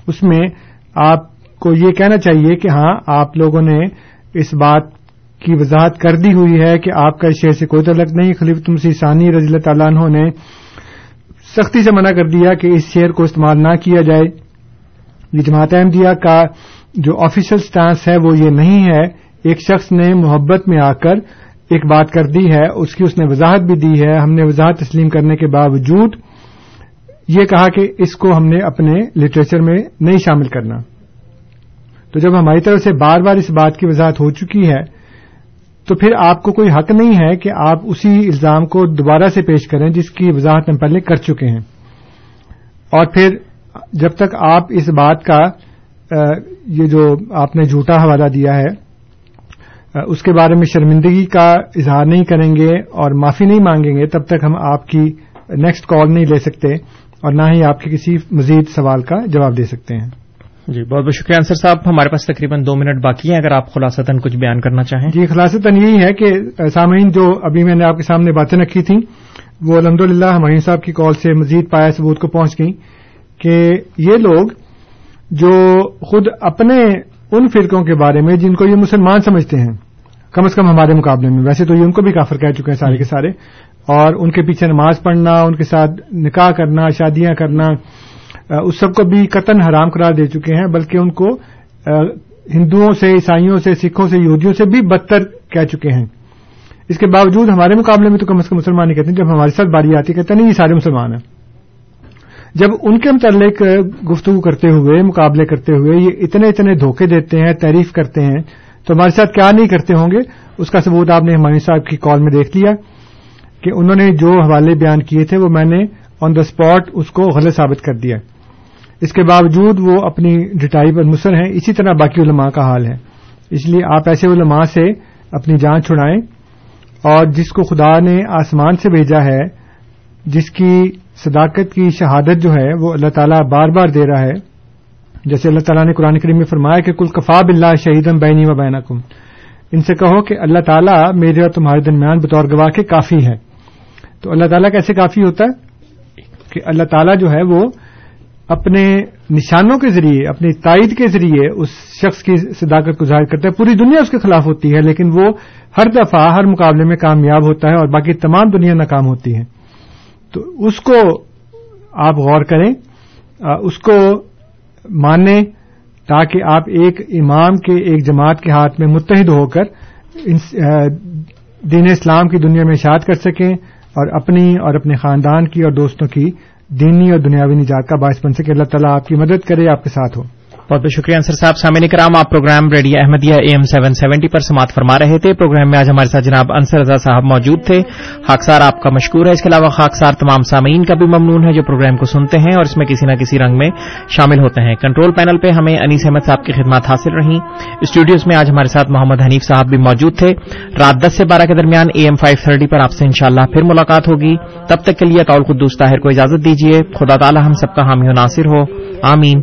اس میں آپ کو یہ کہنا چاہیے کہ ہاں آپ لوگوں نے اس بات کی وضاحت کر دی ہوئی ہے کہ آپ کا اس شعر سے کوئی تعلق نہیں۔ خلیف مسیح ثانی رضی اللہ تعالیٰ عنہ نے سختی سے منع کر دیا کہ اس شعر کو استعمال نہ کیا جائے۔ یہ جماعت احمدیہ کا جو آفیشل سٹانس ہے وہ یہ نہیں ہے۔ ایک شخص نے محبت میں آ کر ایک بات کر دی ہے، اس کی اس نے وضاحت بھی دی ہے۔ ہم نے وضاحت تسلیم کرنے کے باوجود یہ کہا کہ اس کو ہم نے اپنے لٹریچر میں نہیں شامل کرنا۔ تو جب ہماری طرف سے بار بار اس بات کی وضاحت ہو چکی ہے تو پھر آپ کو کوئی حق نہیں ہے کہ آپ اسی الزام کو دوبارہ سے پیش کریں جس کی وضاحت ہم پہلے کر چکے ہیں۔ اور پھر جب تک آپ اس بات کا یہ جو آپ نے جھوٹا حوالہ دیا ہے اس کے بارے میں شرمندگی کا اظہار نہیں کریں گے اور معافی نہیں مانگیں گے، تب تک ہم آپ کی نیکسٹ کال نہیں لے سکتے اور نہ ہی آپ کے کسی مزید سوال کا جواب دے سکتے ہیں۔ جی بہت بہت شکریہ انصر صاحب، ہمارے پاس تقریباً دو منٹ باقی ہیں، اگر آپ خلاصتاً کچھ بیان کرنا چاہیں۔ جی خلاصتاً یہی ہے کہ سامعین، جو ابھی میں نے آپ کے سامنے باتیں رکھی تھیں، وہ الحمد للہ ہمارین صاحب کی کال سے مزید پایا، ثبوت کو پہنچ گئی کہ یہ لوگ جو خود اپنے ان فرقوں کے بارے میں، جن کو یہ مسلمان سمجھتے ہیں، کم از کم ہمارے مقابلے میں، ویسے تو یہ ان کو بھی کافر کہہ چکے ہیں سارے کے سارے، اور ان کے پیچھے نماز پڑھنا، ان کے ساتھ نکاح کرنا، شادیاں کرنا اس سب کو بھی قطن حرام قرار دے چکے ہیں، بلکہ ان کو ہندوؤں سے، عیسائیوں سے، سکھوں سے، یہودیوں سے بھی بدتر کہہ چکے ہیں۔ اس کے باوجود ہمارے مقابلے میں تو کم از کم مسلمان نہیں کہتے ہیں جب ہمارے ساتھ باری آتی کہتے ہیں، نہیں، یہ سارے مسلمان ہیں۔ جب ان کے متعلق گفتگو کرتے ہوئے، مقابلے کرتے ہوئے، یہ اتنے اتنے دھوکے دیتے ہیں، تعریف کرتے ہیں، تو ہمارے ساتھ کیا نہیں کرتے ہوں گے؟ اس کا ثبوت آپ نے ہمانی صاحب کی کال میں دیکھ لیا کہ انہوں نے جو حوالے بیان کیے تھے، وہ میں نے آن دا اسپاٹ اس کو غلط ثابت کر دیا۔ اس کے باوجود وہ اپنی ڈٹائی پر مصر ہیں۔ اسی طرح باقی علماء کا حال ہے۔ اس لیے آپ ایسے علماء سے اپنی جان چھڑائیں اور جس کو خدا نے آسمان سے بھیجا ہے، جس کی صداقت کی شہادت جو ہے، وہ اللہ تعالیٰ بار بار دے رہا ہے۔ جیسے اللہ تعالیٰ نے قرآن کریم میں فرمایا کہ کل کفاب اللہ شہیدم بینی و بین ان سے کہو کہ اللہ تعالیٰ میرے اور تمہارے درمیان بطور گواہ کے کافی ہے تو اللہ تعالیٰ کیسے کافی ہوتا ہے؟ کہ اللہ تعالیٰ جو ہے وہ اپنے نشانوں کے ذریعے، اپنی تائید کے ذریعے اس شخص کی صداقت کو ظاہر کرتا ہے۔ پوری دنیا اس کے خلاف ہوتی ہے، لیکن وہ ہر دفعہ ہر مقابلے میں کامیاب ہوتا ہے اور باقی تمام دنیا ناکام ہوتی ہے۔ تو اس کو آپ غور کریں اس کو مانیں تاکہ آپ ایک امام کے، ایک جماعت کے ہاتھ میں متحد ہو کر دین اسلام کی دنیا میں اشاعت کر سکیں اور اپنی اور اپنے خاندان کی اور دوستوں کی دینی اور دنیاوی نجات کا باعث بن سکے۔ اللہ تعالیٰ آپ کی مدد کرے، آپ کے ساتھ ہو بہت بہت شکریہ انصر صاحب، سامعین کرام، آپ programme radio Ahmadiyya A M seven seventy پر سماعت فرما رہے تھے۔ پروگرام میں آج ہمارے ساتھ جناب انصر رضا صاحب موجود تھے۔ خاکسار آپ کا مشکور ہے۔ اس کے علاوہ خاکسار تمام سامعین کا بھی ممنون ہے جو پروگرام کو سنتے ہیں اور اس میں کسی نہ کسی رنگ میں شامل ہوتے ہیں۔ کنٹرول پینل پہ ہمیں انیس احمد صاحب کی خدمات حاصل رہیں۔ اسٹوڈیوز میں آج ہمارے ساتھ محمد حنیف صاحب بھی موجود تھے۔ رات دس سے بارہ کے درمیان اے ایم فائیو تھرٹی پر آپ سے انشاءاللہ پھر ملاقات ہوگی۔ تب تک کے لیے قدوس طاہر کو اجازت دیجیے خدا تعالی ہم سب کا حامی و ناصر ہو۔ آمین۔